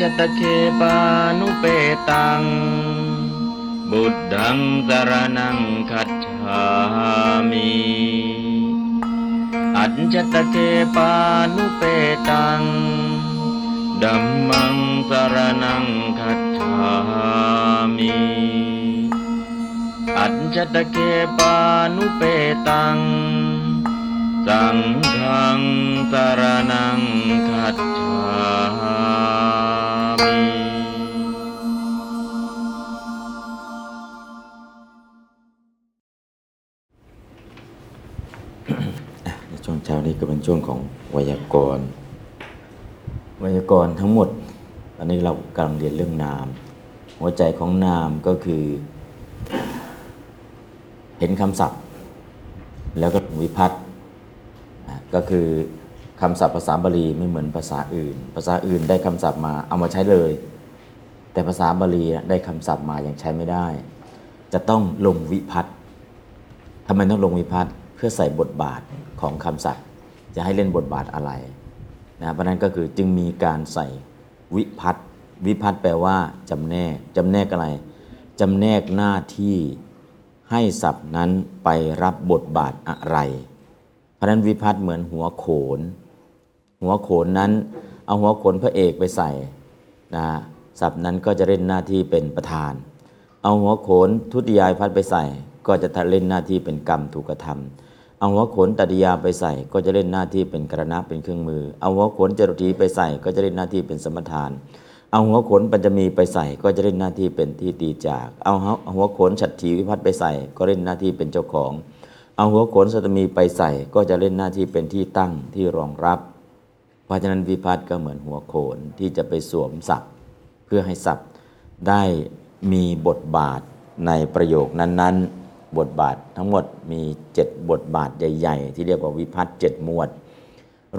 จตเคปานุเปตัง บุตดังสรนังคัจฉามิอัจจตเคปานุเปตังดัมมังสรนังคัจฉามิอัจจตเคปานุเปตัง สังฆังสรนังคัจฉา เช้านี้ก็เป็นช่วงของไวยากรณ์ไวยากรณ์ทั้งหมดตอนนี้เรากำลังเรียนเรื่องนาม หัวใจของนามก็คือ เห็นคำศัพท์ แล้วก็วิพัฒน์ก็คือคำศัพท์ภาษาบาลีไม่เหมือนภาษาอื่น ภาษาอื่นได้คำศัพท์มาเอามาใช้เลย แต่ภาษาบาลีได้คำศัพท์มายังใช้ไม่ได้ จะต้องลงวิพัฒน์ทำไมต้องลงวิพัฒน์ เพื่อใส่บทบาทของคำศัพท์ จะให้เล่นบทบาทอะไรนะเพราะนั้นก็คือจึงมีการใส่วิพัฒน์วิพัฒน์แปลว่าจำแนกจำแนกอะไรจำแนกหน้าที่ให้ศัพท์นั้นไปรับบทบาทอะไร เพราะนั้นวิพัฒน์เหมือนหัวโขน หัวโขนนั้น เอาหัวโขนพระเอกไปใส่นะศัพท์นั้นก็จะเล่นหน้าที่เป็นประธาน เอาหัวโขนทุติยายพัดไปใส่ ก็จะเล่นหน้าที่เป็นกรรมถูกกระทำ เอาหัวโขนตติยาไปใส่ก็จะเล่นหน้าที่เป็นกระณะเป็นเครื่องมือ เอาหัวโขนจรุทีไปใส่ก็จะเล่นหน้าที่เป็นสมทาน เอาหัวโขนปัญจมีไปใส่ก็จะเล่นหน้าที่เป็นที่ตีจาก เอาหัวโขนฉัตรทีวิพัฒน์ไปใส่ก็เล่นหน้าที่เป็นเจ้าของ เอาหัวโขนสัตมีไปใส่ก็จะเล่นหน้าที่เป็นที่ตั้งที่รองรับ เพราะฉะนั้นวิพัฒน์ก็เหมือนหัวโขนที่จะไปสวมศัพท์ เพื่อให้ศัพท์ได้มีบทบาทในประโยคนั้นๆ บทบาททั้งหมดมี 7 บทบาทใหญ่ ๆ ที่เรียกว่าวิพัฒน์7หมวด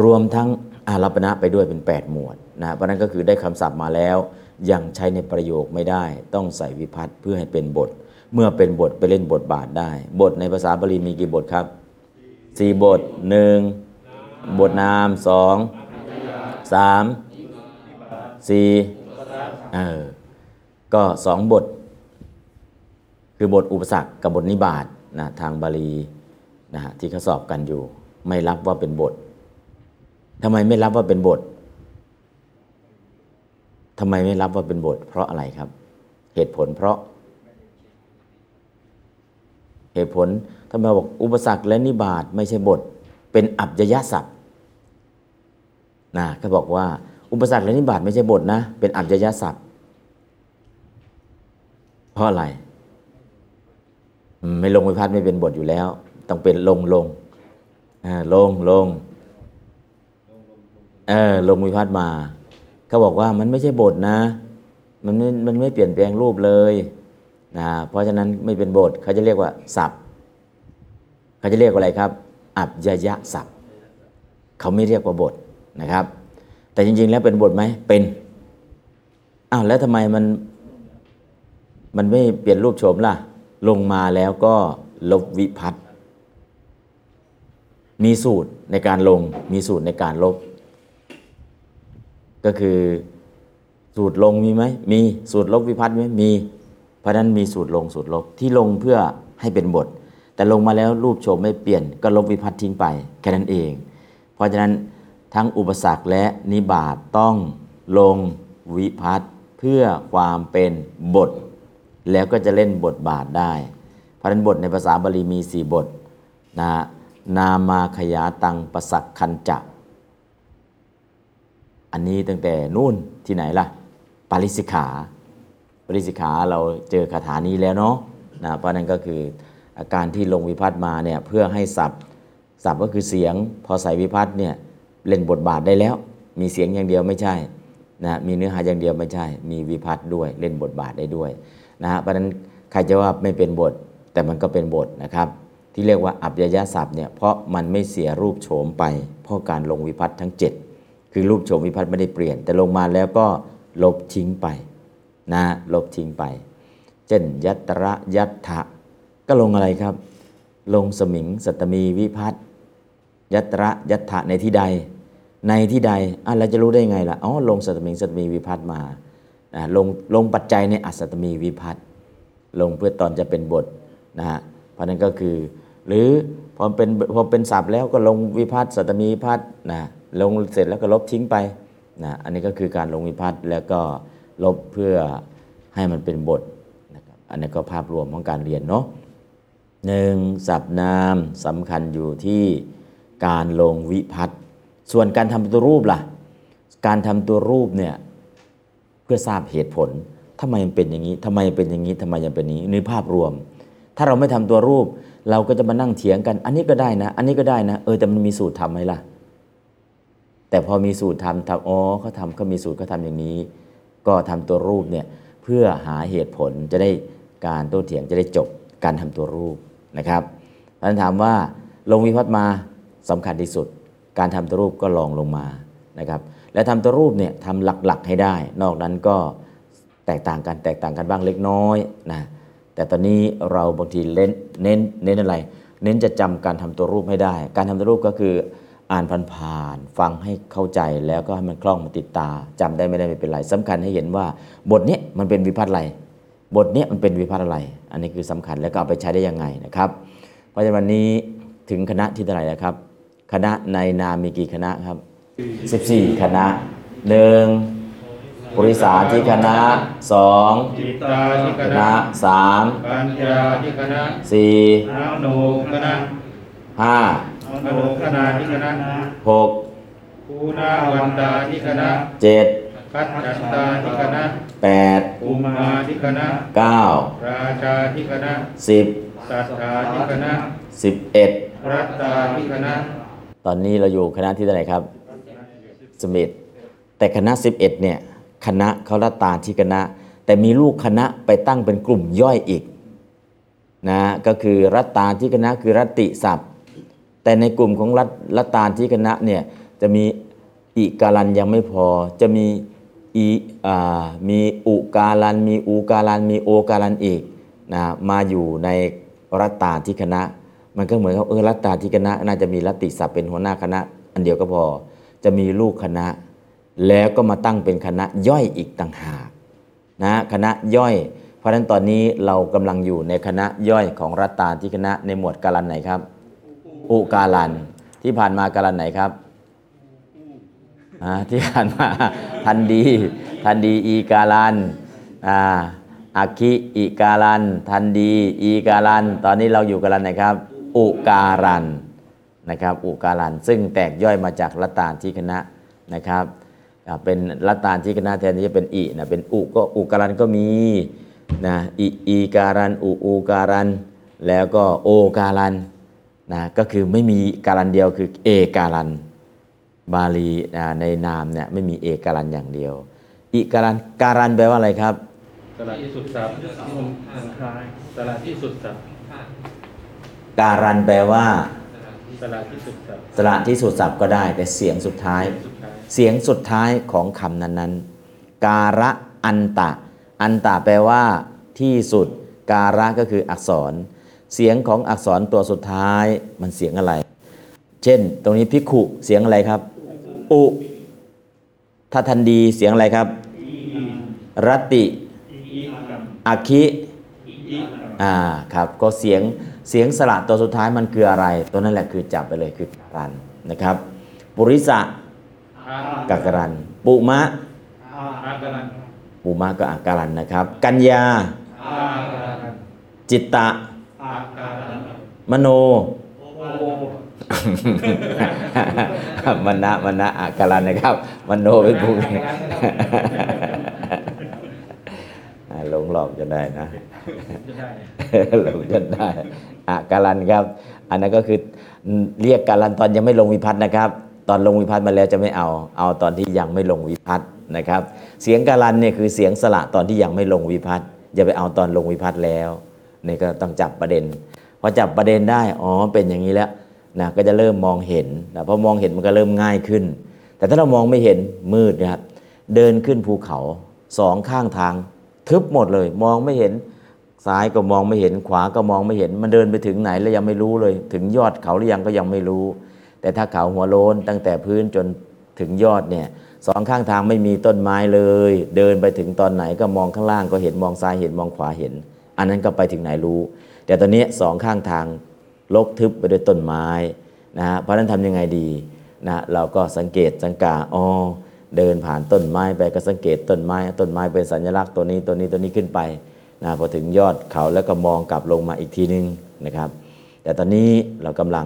รวมทั้งอารัปณะไปด้วยเป็น 8 หมวดนะเพราะนั้นก็คือได้คำศัพท์มาแล้ว ยังใช้ในประโยคไม่ได้ ต้องใส่วิพัฒน์เพื่อให้เป็นบท เมื่อเป็นบทไปเล่นบทบาทได้ บทในภาษาบาลีมีกี่บทครับสี่บทหนึ่งบทนามสองสามสี่เออก็สองบท คือบทอุปสรรคกับบทนิบาตนะทางบาลีนะฮะที่เขาสอบกันอยู่ ไม่รับว่าเป็นบททำไมไม่รับว่าเป็นบททำไมไม่รับว่าเป็นบท เพราะอะไรครับ เหตุผลเพราะ เหตุผลทำไมบอกอุปสรรคและนิบาตไม่ใช่บท เป็นอับยยศัพท์นะเขาบอกว่า อุปสรรคและนิบาตไม่ใช่บทนะ เป็นอับยยศัพท์เพราะอะไร ไม่ลงวิพัฒน์ไม่เป็นบทอยู่แล้ว ต้องเป็นลงลงลงลงเออลงวิพัฒน์มาเขาบอกว่ามันไม่ใช่บทนะ มันไม่มันไม่เปลี่ยนแปลงรูปเลยนะเพราะฉะนั้นไม่เป็นบทเขาจะเรียกว่าศัพท์เขาจะเรียกว่าอะไรครับ อับยยะศัพท์เขาไม่เรียกว่าบทนะครับ แต่จริง ๆ แล้วเป็นบทไหมเป็นอ้าวแล้วทำไมมันมันไม่เปลี่ยนรูปโฉมล่ะ ลงมาแล้วก็ลบวิพัฒน์มีสูตรในการลงมีสูตรในการลบ ก็คือสูตรลงมีไหมมีสูตรลบวิพัฒน์ไหมมีเพราะนั้นมีสูตรลงสูตรลบที่ลงเพื่อให้เป็นบท แต่ลงมาแล้วรูปโฉมไม่เปลี่ยนก็ลบวิพัฒน์ทิ้งไปแค่นั้นเอง เพราะฉะนั้นทั้งอุปสรรคและนิบาตต้องลงวิพัฒน์เพื่อความเป็นบท แล้วก็จะเล่นบทบาทได้ เพราะฉะนั้นบทในภาษาบาลีมีสี่บทนะนามาขยาตังประสักคันจะอันนี้ตั้งแต่นู่นที่ไหนล่ะ ปาริสิกขา ปาริสิกขาเราเจอคาถานี้แล้วเนาะนะเพราะนั้นก็คืออาการที่ลงวิพัฒน์มาเนี่ยเพื่อให้ศัพท์ศัพท์ก็คือเสียง พอใส่วิพัฒน์เนี่ยเล่นบทบาทได้แล้ว มีเสียงอย่างเดียวไม่ใช่นะมีเนื้อหาอย่างเดียวไม่ใช่ มีวิพัฒน์ด้วยเล่นบทบาทได้ด้วย นะฮะเพราะนั้นใครจะว่าไม่เป็นบทแต่มันก็เป็นบทนะครับ ที่เรียกว่าอับยยศัพท์เนี่ยเพราะมันไม่เสียรูปโฉมไป เพราะการลงวิพัฒน์ทั้ง 7 คือรูปโฉมวิพัฒน์ไม่ได้เปลี่ยน แต่ลงมาแล้วก็ลบทิ้งไปนะลบทิ้งไป เช่นยัตระยัตถะก็ลงอะไรครับ ลงสมิงสัตตมีวิพัฒน์ยัตระยัตถะในที่ใด ในที่ใดอะเราจะรู้ได้ไงล่ะอ๋อลงสัตตมิงสัตตมีวิพัฒน์มา อ่าลงลงปัจจัยในอัสสัตมีวิพัฒน์ลงเพื่อตอนจะเป็นบทนะฮะเพราะนั้นก็คือ หรือพอเป็นพอเป็นศัพท์แล้วก็ลงวิพัฒน์สัตตมีวิพัฒน์นะลงเสร็จแล้วก็ลบทิ้งไปนะอันนี้ก็คือการลงวิพัฒน์แล้วก็ลบเพื่อให้มันเป็นบทนะครับอันนี้ก็ภาพรวมของการเรียนเนาะหนึ่งศัพท์นามสำคัญอยู่ที่การลงวิพัตน์ส่วนการทำตัวรูปล่ะ การทำตัวรูปเนี่ย เพื่อทราบเหตุผลทำไมมันเป็นอย่างนี้ทำไมมันเป็นอย่างนี้ทำไมยังเป็นอย่างนี้ในภาพรวม ถ้าเราไม่ทำตัวรูป เราก็จะมานั่งเถียงกัน อันนี้ก็ได้นะ อันนี้ก็ได้นะ เออแต่มันมีสูตรทำไหมล่ะ แต่พอมีสูตรทำทำอ๋อเขาทำเขามีสูตรเขาทำอย่างนี้ ก็ทำตัวรูปเนี่ยเพื่อหาเหตุผลจะได้การโต้เถียงจะได้จบการทำตัวรูปนะครับเพราะนั้นถามว่าลงวิพัฒน์มาสำคัญที่สุด การทำตัวรูปก็ลองลงมานะครับ และทำตัวรูปเนี่ยทำหลักๆให้ได้ นอกนั้นก็แตกต่างกันแตกต่างกันบ้างเล็กน้อยนะแต่ตอนนี้เราบางทีเน้นเน้นเน้นอะไร เน้นจะจำการทำตัวรูปให้ได้ การทำตัวรูปก็คืออ่านผ่านๆฟังให้เข้าใจแล้วก็ให้มันคล่องมันติดตาจำได้ไม่ได้ไม่เป็นไรสำคัญให้เห็นว่าบทนี้มันเป็นวิพัฒน์อะไร บทนี้มันเป็นวิพัฒน์อะไร อันนี้คือสำคัญแล้วก็เอาไปใช้ได้ยังไงนะครับ เพราะฉะนั้นวันนี้ถึงคณะที่เท่าไหร่แล้วครับ คณะในนามมีกี่คณะครับ 14 คณะหนึ่งบริษาที่คณะสองจิตตาที่คคณะ ณะสามปัญญาที่คณะสี่นาโนคณะห้านาโนคณะที่คณะหกภูนาวันตาที่คณะเจ็ดคัจจันตาที่คณะแปดอุมาที่คณะเก้าราชาที่คณะสิบสัทธาที่คณะสิบเอ็ดรัตตาที่คณะ ตอนนี้เราอยู่คณะที่เท่าไหร่ครับ สมิธแต่คณะ 11เนี่ยคณะเขาละตาที่คณะ แต่มีลูกคณะไปตั้งเป็นกลุ่มย่อยอีกนะก็คือรัตตาที่คณะคือรัตติศัพท์ แต่ในกลุ่มของรัตรัตตาที่คณะเนี่ยจะมีอิการันยังไม่พอจะมีอีอ่ามีอุการัน มีอูการัน มีโอการันอีกนะมาอยู่ในรัตตาที่คณะ มันก็เหมือนกับเออรัตตาที่คณะ น่าจะมีรัตติศัพท์เป็นหัวหน้าคณะ อันเดียวก็พอ จะมีลูกคณะ แล้วก็มาตั้งเป็นคณะย่อยอีกต่างหากนะคณะย่อย เพราะฉะนั้นตอนนี้เรากำลังอยู่ในคณะย่อยของรัตตาที่คณะในหมวดการันไหนครับ อุการันที่ผ่านมาการันไหนครับที่ผ่านมาทันดี ทันดีอีการันอ่าอาคิอีการัน ทันดี อีการัน ตอนนี้เราอยู่การันไหนครับ อุการัน นะครับอุการันซึ่งแตกย่อยมาจากรัตตานที่คณะนะครับอ่าเป็นรัตตานที่คณะแทนที่จะเป็นอินะเป็นอุก็อุการันก็มีนะอิอีการันอุอูการันแล้วก็โอการันนะก็คือไม่มีการันเดียวคือเอการันบาลีอ่าในนามเนี่ยไม่มีเอการันอย่างเดียวอิการันการันแปลว่าอะไรครับสละที่สุดสับมันคลายสละที่สุดสับการันแปลว่า สละที่สุดสับสระที่สุดสับก็ได้ แต่เสียงสุดท้ายสุดท้าย เสียงสุดท้ายของคำนั้นๆ การะอันตะ อันตะแปลว่า ที่สุด การะก็คืออักษร เสียงของอักษรตัวสุดท้ายมันเสียงอะไร เช่น ตรงนี้พิกขุเสียงอะไรครับ อุถ้าทันดีเสียงอะไรครับรัตติอาคิ อ่า ครับ ก็เสียง เสียงสระตัวสุดท้ายมันคืออะไร ตัวนั้นแหละคือจับไปเลยคือการันนะครับปุริสะกักกรัน ปุมะอาการันปุมะก็อาการันนะครับ กัญญาอาการันจิตตะอาการันมโนโอมณะมณะอาการันนะครับ มโนเป็นผู้อ่า หลงหลอกจะได้นะจะได้หลงจนได้อาการันครับ อันนั้นก็คือเรียกการันตอนยังไม่ลงวิพัฒน์นะครับ ตอนลงวิพัฒน์มาแล้วจะไม่เอา เอาตอนที่ยังไม่ลงวิพัฒน์นะครับ เสียงการันเนี่ยคือเสียงสละตอนที่ยังไม่ลงวิพัฒน์อย่าไปเอาตอนลงวิพัฒน์แล้วนี่ก็ต้องจับประเด็นพอจับประเด็นได้อ๋อเป็นอย่างนี้แล้วนะก็จะเริ่มมองเห็นนะพอมองเห็นมันก็เริ่มง่ายขึ้น แต่ถ้าเรามองไม่เห็นมืดนะครับเดินขึ้นภูเขาสองข้างทาง ทึบหมดเลย มองไม่เห็นซ้ายก็มองไม่เห็นขวาก็มองไม่เห็น มันเดินไปถึงไหนแล้วยังไม่รู้เลย ถึงยอดเขาหรือยังก็ยังไม่รู้ แต่ถ้าเขาหัวโล้นตั้งแต่พื้นจนถึงยอดเนี่ยสองข้างทางไม่มีต้นไม้เลย เดินไปถึงตอนไหนก็มองข้างล่างก็เห็นมองซ้ายเห็นมองขวาเห็น อันนั้นก็ไปถึงไหนรู้ แต่ตอนนี้สองข้างทางลกทึบไปด้วยต้นไม้นะฮะเพราะฉะนั้นทำยังไงดีนะเราก็สังเกตสังกาอ๋อ เดินผ่านต้นไม้ไปก็สังเกตต้นไม้ ต้นไม้เป็นสัญลักษณ์ตัวนี้ตัวนี้ตัวนี้ขึ้นไปนะพอถึงยอดเขาแล้วก็มองกลับลงมาอีกทีนึงนะครับ แต่ตอนนี้เรากำลัง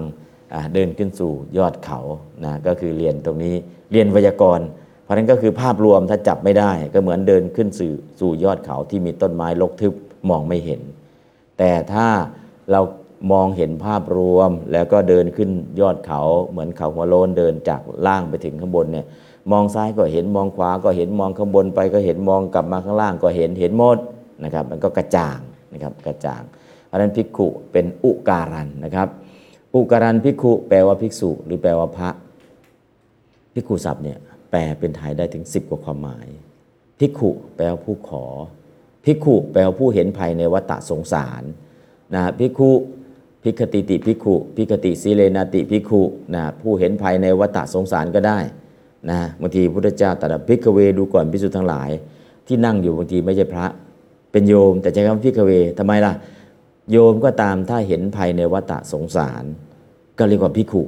เดินขึ้นสู่ยอดเขานะก็คือเรียนตรงนี้เรียนไวยากรณ์ เพราะนั้นก็คือภาพรวมถ้าจับไม่ได้ก็เหมือนเดินขึ้นสู่สู่ยอดเขาที่มีต้นไม้รกทึบมองไม่เห็น แต่ถ้าเรามองเห็นภาพรวมแล้วก็เดินขึ้นยอดเขาเหมือนเขาหัวโลนเดินจากล่างไปถึงข้างบนเนี่ย มองซ้ายก็เห็นมองขวาก็เห็นมองข้างบนไปก็เห็นมองกลับมาข้างล่างก็เห็นเห็นหมดนะครับมันก็กระจ่างนะครับกระจ่างเพราะฉะนั้นภิกขุเป็นอุการันนะครับ อุการันภิกขุแปลว่าภิกษุ หรือแปลว่าพระภิกขุศัพท์เนี่ยแปลเป็นไทยได้ถึง 10 กว่าความหมายภิกขุแปลว่าผู้ขอภิกขุแปลว่าผู้เห็นภัยในวัฏสงสารนะภิกขุภิกติติภิกขุภิกติสีเลนาติภิกขุนะผู้เห็นภัยในวัฏสงสารก็ได้ นะบางทีพุทธเจ้าตรัสภิกเวดูก่อนภิกษุทั้งหลาย ที่นั่งอยู่บางทีไม่ใช่พระ เป็นโยม แต่ใช้คำว่าภิกเวทำไมล่ะ โยมก็ตามถ้าเห็นภัยในวัฏสงสาร ก็เรียกว่าภิกขุ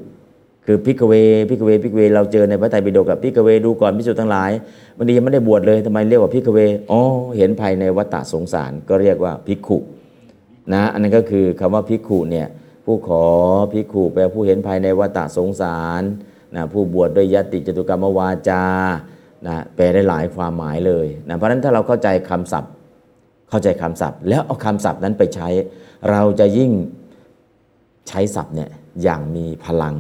คือภิกขเวภิกขเวภิกขเว เราเจอในพระไตรปิฎกกับภิกขเวดูก่อนภิกษุทั้งหลายวันนี้ยังไม่ได้บวชเลยทำไมเรียกว่าภิกขเวอ๋อเห็นภัยในวัฏสงสาร ก็เรียกว่าภิกขุนะอันนั้นก็คือคำว่าภิกขุเนี่ยผู้ขอภิกขุแปลผู้เห็นภัยในวัฏสงสาร นะผู้บวชด้วยญัตติจตุตถกรรมวาจานะแปลได้หลายความหมายเลยนะเพราะฉะนั้นถ้าเราเข้าใจคำศัพท์ เข้าใจคำศัพท์ แล้วเอาคำศัพท์นั้นไปใช้ เราจะยิ่งใช้ศัพท์เนี่ยอย่างมีพลัง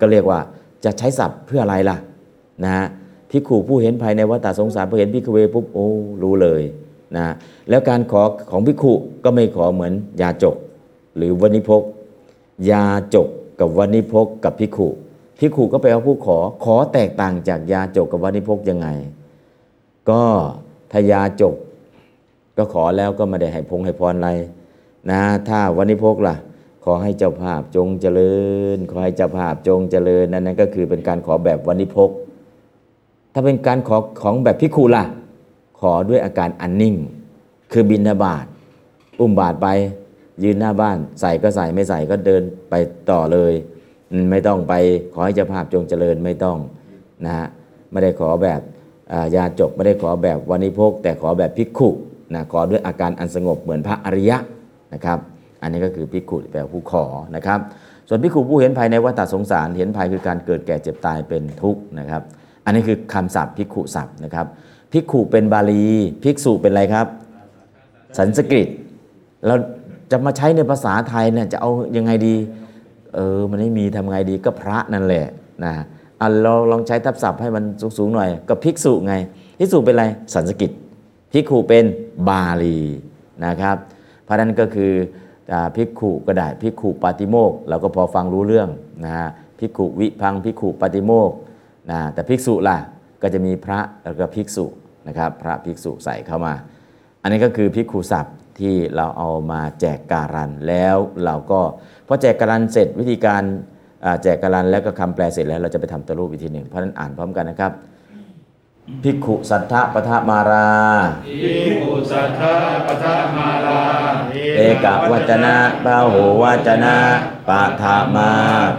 ก็เรียกว่าจะใช้ศัพท์เพื่ออะไรล่ะนะฮะพิกขุผู้เห็นภายในวัฏสงสารพอเห็นพิกเวปุ๊บโอ้รู้เลยนะแล้วการขอของพิกขุก็ไม่ขอเหมือนยาจก หรือวณิพกยาจกกับวณิพกกับพิกขุ พิกขุก็แปลว่าผู้ขอ ขอแตกต่างจากยาจกกับวณิพกยังไง ก็ถ้ายาจก ก็ขอแล้วก็ไม่ได้ให้พงให้พรอะไรนะ ถ้าวันนิพกล่ะ ขอให้เจ้าภาพจงเจริญ ขอให้เจ้าภาพจงเจริญนั่นนั่นก็คือเป็นการขอแบบวันนิพกถ้าเป็นการขอของแบบพิคูล่ะ ขอด้วยอาการอันนิ่ง คือบินทบาทอุ้มบาทไปยืนหน้าบ้านใส่ก็ใส่ไม่ใส่ก็เดินไปต่อเลย ไม่ต้องไปขอให้เจ้าภาพจงเจริญไม่ต้องนะฮะไม่ได้ขอแบบยาจบไม่ได้ขอแบบวานิพก แต่ขอแบบพิกขุนะขอด้วยอาการอันสงบเหมือนพระอริยะนะครับ อันนี้ก็คือพิกขุแปลผู้ขอนะครับ ส่วนพิกขุผู้เห็นภัยในวัฏสงสารเห็นภัยคือการเกิดแก่เจ็บตายเป็นทุกข์นะครับ อันนี้คือคำศัพท์พิกขุศัพท์นะครับพิกขุเป็นบาลีภิกษุเป็นอะไรครับ สันสกฤตเราจะมาใช้ในภาษาไทยเนี่ยจะเอายังไงดี เออมันไม่มีทำไงดีก็พระนั่นแหละนะอะเราลองใช้ทับศัพท์ให้มันสูงๆหน่อย ก็ภิกษุไงภิกษุเป็นอะไรสันสกฤตภิกขุเป็นบาลีนะครับ เพราะนั้นก็คือภิกขุก็ได้ภิกขุปาติโมกเราก็พอฟังรู้เรื่องนะฮะภิกขุวิพังภิกขุปาติโมกนะแต่ภิกษุล่ะก็จะมีพระแล้วก็ภิกษุนะครับพระภิกษุใส่เข้ามา อันนี้ก็คือภิกขุศัพท์ที่เราเอามาแจกการันแล้วเราก็ พอแจกการันเสร็จวิธีการอ่าแจกการันแล้วก็คำแปลเสร็จแล้ว เราจะไปทำตัวรูปอีกทีหนึ่งเพราะฉะนั้นอ่านพร้อมกันนะครับภิกขุสัทธปทมาราอิปุสัทธะปะทะมาลาเอกวัจนะบาหูวัจนะปะทามา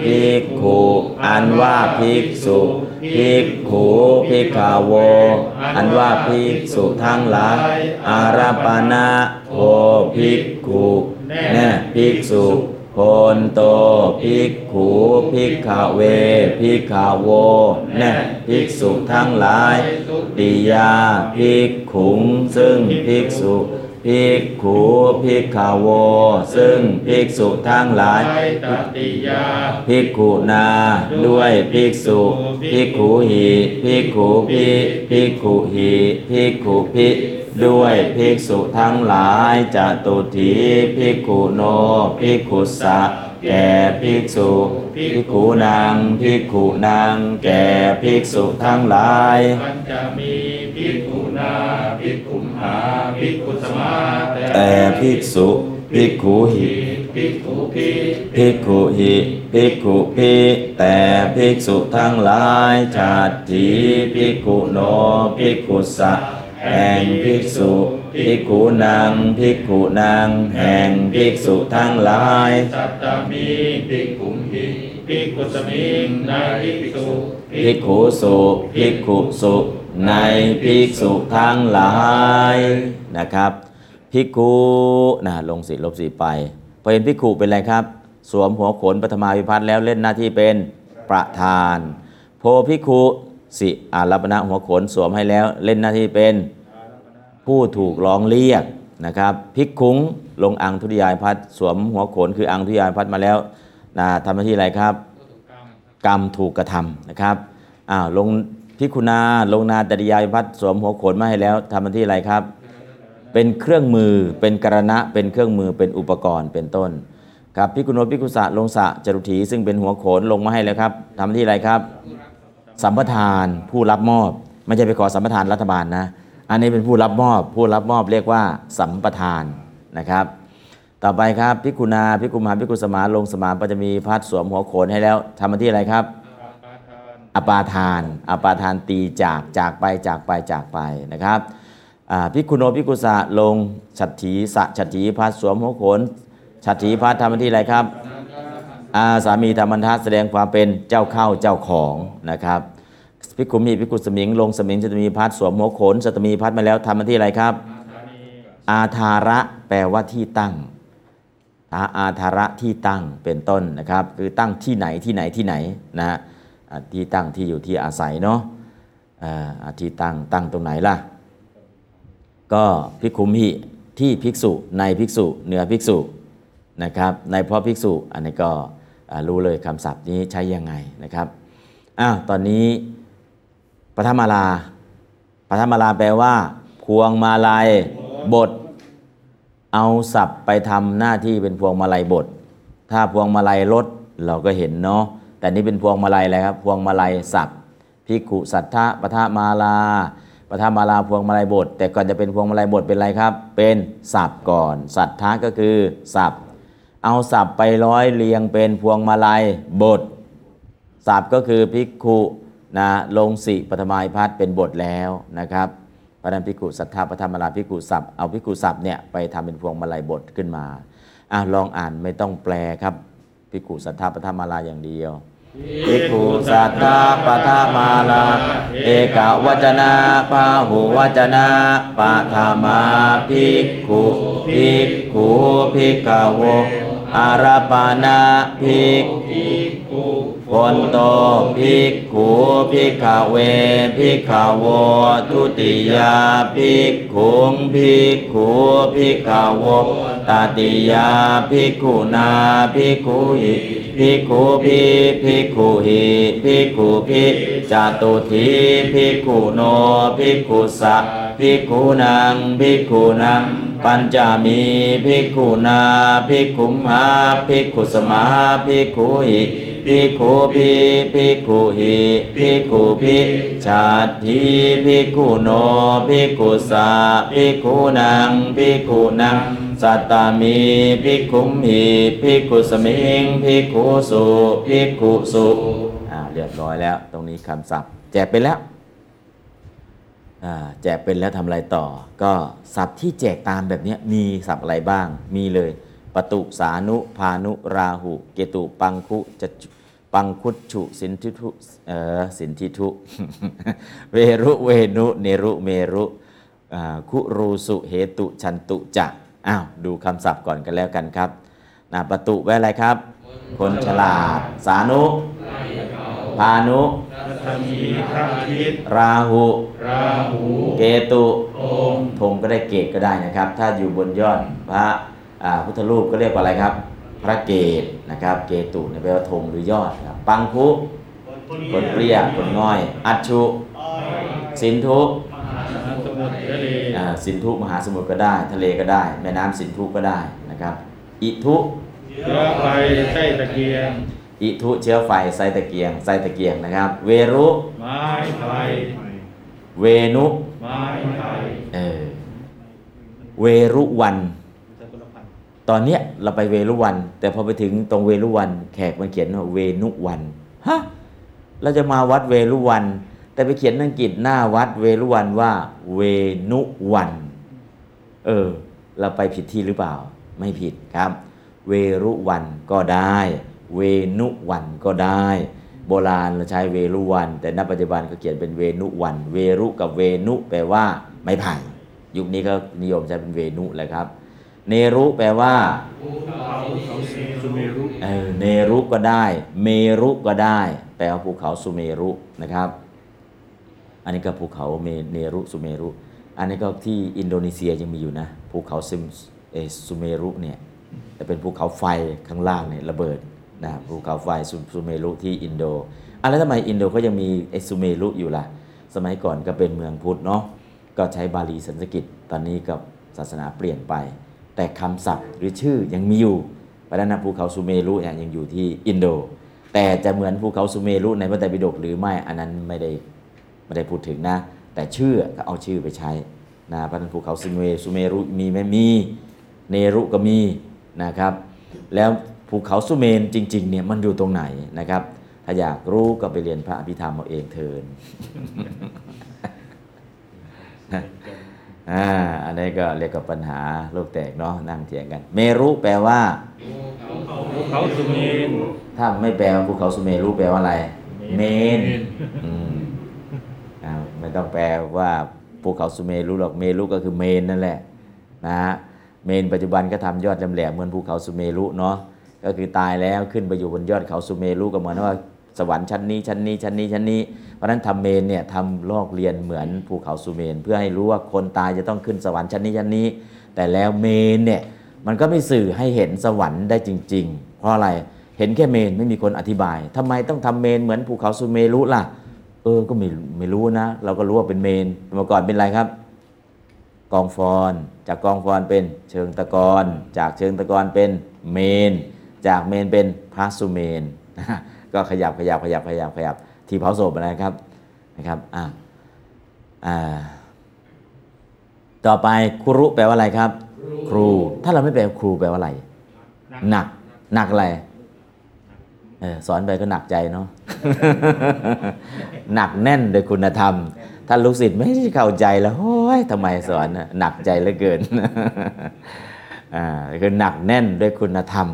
ภิกขุอันว่าภิกษุภิกขุภิกขาวโว อันว่าภิกษุทั้งหลายอาราปานะโอภิกขุแน่ภิกษุ โพนโตภิกขุภิกขเวภิกขโวแน่ภิกษุทั้งหลายติยาภิกขุงซึ่งภิกษุภิกขุภิกขโว ซึ่งภิกษุทั้งหลายตติยาภิกขุนา ด้วยภิกษุภิกขุหีภิกขุพิภิกขุหีภิกขุพิ ด้วยภิกษุทั้งหลายจตุถีภิกขุโนภิกขุสะแก่ภิกษุภิกขุนางภิกขุนางแก่ภิกษุทั้งหลายปัญจะมีภิกขุนาภิกขุมหาภิกขุสมาแต่ภิกษุภิกขุหิภภิกขุภิภิกขุหิภิกขุพิแต่ภิกษุทั้งหลายชาติภิกขุโนภิกขุสะ แห่งภิกษุภิกขุนางภิกขุนางแห่งภิกษุทั้งหลาย สัตตมีภิกขุหิภิกขุสมิงในภิกษุภิกขุสุภิกขุสุในภิกษุทั้งหลายนะครับภิกขุนะลงสีลบสีไปพอเห็นภิกขุเป็นอะไรครับ สวมหัวโขนปฐมาวิพัฒน์แล้วเล่นหน้าที่เป็นประธาน โพภิกขุ สิอารัปณะหัวโขนสวมให้แล้ว เล่นหน้าที่เป็นผู้ถูกร้องเรียกนะครับภิกขุงลงอังทุติยายพัฒน์สวมหัวโขนคืออังทุติยายพัฒน์มาแล้วนะทำหน้าที่อะไรครับ กรรมถูกกระทำนะครับอ้าวลงพิคุณาลงนาตริยายพัฒน์สวมหัวโขนมาให้แล้วทำหน้าที่อะไรครับ เป็นเครื่องมือเป็นกรณะเป็นเครื่องมือเป็นอุปกรณ์เป็นต้นครับพิกุโนพิกุสะลงสะจรุถีซึ่งเป็นหัวโขนลงมาให้แล้วครับทำหน้าที่อะไรครับ สัมปทานผู้รับมอบ ไม่ใช่ไปขอสัมปทานรัฐบาลนะ อันนี้เป็นผู้รับมอบ ผู้รับมอบเรียกว่าสัมปทานนะครับ ต่อไปครับพิกุณาพิกุมหาพิกุสมาลงสมาปัจจมีพัดสวมหัวโขนให้แล้วทำหน้าที่อะไรครับอปาทานอปาทานตีจากจากไปจากไปจากไปนะครับพิกุโนพิกุสะลงฉัตถีสะฉัตถีพัดสวมหัวโขนฉัตถีพัดทำหน้าที่อะไรครับ อาสามีธรรมันทัศแสดงความเป็นเจ้าเข้าเจ้าของนะครับพิกุมีพิกุสมิง ลงสมิงสตมีพัดสวมหัวโขนสตมีพัดมาแล้วทำหน้าที่อะไรครับ อาธาระแปลว่าที่ตั้งอาอาธาระที่ตั้งเป็นต้นนะครับ คือตั้งที่ไหนที่ไหนที่ไหนนะฮะที่ตั้งที่อยู่ที่อาศัยเนาะที่ตั้งตั้งตรงไหนล่ะ ก็ภิกขุมหิที่ภิกษุในภิกษุเหนือภิกษุนะครับในเพราะภิกษุอันนี้ก็ รู้เลยคำศัพท์นี้ใช้ยังไงนะครับอ้าวตอนนี้ปฐมาลาปฐมาลาแปลว่า พวงมาลัยบท เอาศัพท์ไปทำหน้าที่เป็นพวงมาลัยบท ถ้าพวงมาลัยรถเราก็เห็นเนาะแต่นี่เป็นพวงมาลัยอะไรครับ พวงมาลัยศัพท์พิกุสัทธะปทมาลาปทมาลาพวงมาลัยบท แต่ก่อนจะเป็นพวงมาลัยบทเป็นอะไรครับ เป็นศัพท์ก่อน สัทธะก็คือศัพท์ เอาศัพท์ไปร้อยเรียงเป็นพวงมาลัยบทศัพท์ก็คือภิกขุนะลงสิปฐมายพัฒเป็นบทแล้วนะครับพระนันภิกุสัทธาปฐมมาลาภิกุศัพท์เอาภิกุศัพท์เนี่ยไปทำเป็นพวงมาลัยบทขึ้นมาอะลองอ่านไม่ต้องแปลครับภิกุสัทธาปฐมมาลาอย่างเดียวภิกขุสัทธาปฐมาลาเอกวจนะพาหูวจนะปฐมาภิกขุภิกขุภิกขโว อาราปานาภิกพนโตภิกขุภิกขเวภิกขโวทุติยาภิกขุงภิกขุภิกขโวตติยาภิกขุนาภิกขุหิภิกขุภิภิกขุหิภิกขุภิจตุทีภิกขุโนภิกขุสะภิกขุนางภิกขุนาง ปัญจามีภิกขุนาภิกขุมหาภิกขุสมาภิกขุหิภิกขุภิภิกขุหิภิกขุภิชาติภิกขุโนภิกขุสาภิกขุนางภิกขุนางสัตตามีภิกขุมหิภิกขุสมิงภิกขุสุภิกขุสุอ่าเรียบร้อยแล้ว ตรงนี้คำศัพท์ แจกไปแล้ว แจกเป็นแล้วทำอะไรต่อ ก็ศัพท์ที่แจกตามแบบนี้มีศัพท์อะไรบ้าง มีเลยปตุสานุพานุราหุ เกตุปังคุจะปังคุตฉุสินทิทุเออสินทิทุ เวรุเวนุเนรุเมรุคุรูสุเหตุชันตุจะอ้าวดูคำศัพท์ก่อนกันแล้วกันครับนะปตุแปลอะไรครับ คนฉลาด สานุ พานุรัตมีพระอาทิตย์ราหุราหูเกตุองค์ธงก็ได้เกตก็ได้นะครับ ถ้าอยู่บนยอดพระอ่าพุทธรูปก็เรียกว่าอะไรครับ พระเกตนะครับ เกตุเนี่ยแปลว่าธงหรือยอดครับปังคุผลเปรี้ยผลง่อย อัจฉุสินทุมหาสมุทรทะเลอ่าสินทุมหาสมุทรก็ได้ ทะเลก็ได้ แม่น้ำสินทุก็ได้นะครับ อิทุเชื้อไฟใช้ตะเกียง อิทุเชื้อไฟไซตะเกียงไซตะเกียงนะครับ เวรุไม้ไฟเวนุไม้ไฟเออเวรุวัน ตอนเนี้ยเราไปเวรุวัน แต่พอไปถึงตรงเวรุวัน แขกมันเขียนว่าเวนุวันฮะเราจะมาวัดเวรุวัน แต่ไปเขียนอังกฤษหน้าวัดเวรุวันว่าเวนุวัน เออ เราไปผิดที่หรือเปล่า ไม่ผิดครับ เวรุวันก็ได้ เวนุวันก็ได้ โบราณเราใช้เวรุวัน แต่ณปัจจุบันก็เขียนเป็นเวนุวัน เวรุกับเวนุแปลว่าไม้ไผ่ยุคนี้ก็นิยมใช้เป็นเวนุแหละครับ เนรุแปลว่าเออเนรุก็ได้ เมรุก็ได้ แปลว่าภูเขาสุเมรุนะครับ อันนี้ก็ภูเขาเมเนรุสุเมรุ อันนี้ก็ที่อินโดนีเซียยังมีอยู่นะภูเขาซิมเอสุเมรุเนี่ยแต่เป็นภูเขาไฟข้างล่างเนี่ยระเบิด นะภูเขาไฟสุสุเมรุที่อินโดอะแล้วทำไมอินโดเขายังมีไอสุเมรุอยู่ล่ะ สมัยก่อนก็เป็นเมืองพุทธเนาะก็ใช้บาลีสันสกฤตตอนนี้ก็ศาสนาเปลี่ยนไป แต่คำศัพท์หรือชื่อยังมีอยู่เพราะนั้นภูเขาสุเมรุเนี่ยยังอยู่ที่อินโด แต่จะเหมือนภูเขาสุเมรุในพระไตรปิฎกหรือไม่อันนั้นไม่ได้ไม่ได้พูดถึงนะ แต่ชื่อก็เอาชื่อไปใช้นะพระนั้นภูเขาสุเมสุเมรุมีไหมมีเนรุก็มีนะครับ แล้ว ภูเขาสุเมนจริงๆเนี่ยมันอยู่ตรงไหนนะครับ ถ้าอยากรู้ก็ไปเรียนพระอภิธรรมเอาเองเถินอ่าอันนี้ก็เรียกกับปัญหาโลกแตกเนาะนั่งเถียงกัน เมรุแปลว่าภูเขาสุเมนถ้าไม่แปลว่าภูเขาสุเมรุแปลว่าอะไร เมนอืมอ่าไม่ต้องแปลว่าภูเขาสุเมรุหรอกเมรุก็คือเมนนั่นแหละนะฮะเมนปัจจุบันก็ทำยอดแหลมๆเหมือนภูเขาสุเมรุเนาะ ก็คือตายแล้วขึ้นไปอยู่บนยอดเขาสุเมรุก็เหมือนว่าสวรรค์ชั้นนี้ชั้นนี้ชั้นนี้ชั้นนี้ เพราะฉะนั้นทำเมนเนี่ยทำลอกเรียนเหมือนภูเขาสุเมน เพื่อให้รู้ว่าคนตายจะต้องขึ้นสวรรค์ชั้นนี้ชั้นนี้ แต่แล้วเมนเนี่ยมันก็ไม่สื่อให้เห็นสวรรค์ได้จริง ๆ เพราะอะไรเห็นแค่เมนไม่มีคนอธิบายทำไมต้องทำเมนเหมือนภูเขาสุเมรุล่ะ เออก็ไม่ไม่รู้นะ เราก็รู้ว่าเป็นเมนเมื่อก่อนเป็นอะไรครับ กองฟอน จากกองฟอนเป็นเชิงตะกอนจากเชิงตะกอนเป็นเมน จากเมนเป็นพระสุเมนก็ขยับขยับขยับขยับขยับ ที่เผาศพนะครับนะครับอ่าอ่าต่อไปครูรุแปลว่าอะไรครับ ครู ถ้าเราไม่แปลครูแปลว่าอะไร หนัก หนักอะไรเออสอนไปก็หนักใจเนาะหนักแน่นโดยคุณธรรม ถ้าลูกศิษย์ไม่เข้าใจแล้วโอ้ยทำไมสอนน่ะหนักใจเหลือเกินอ่าคือหนักแน่นด้วยคุณธรรม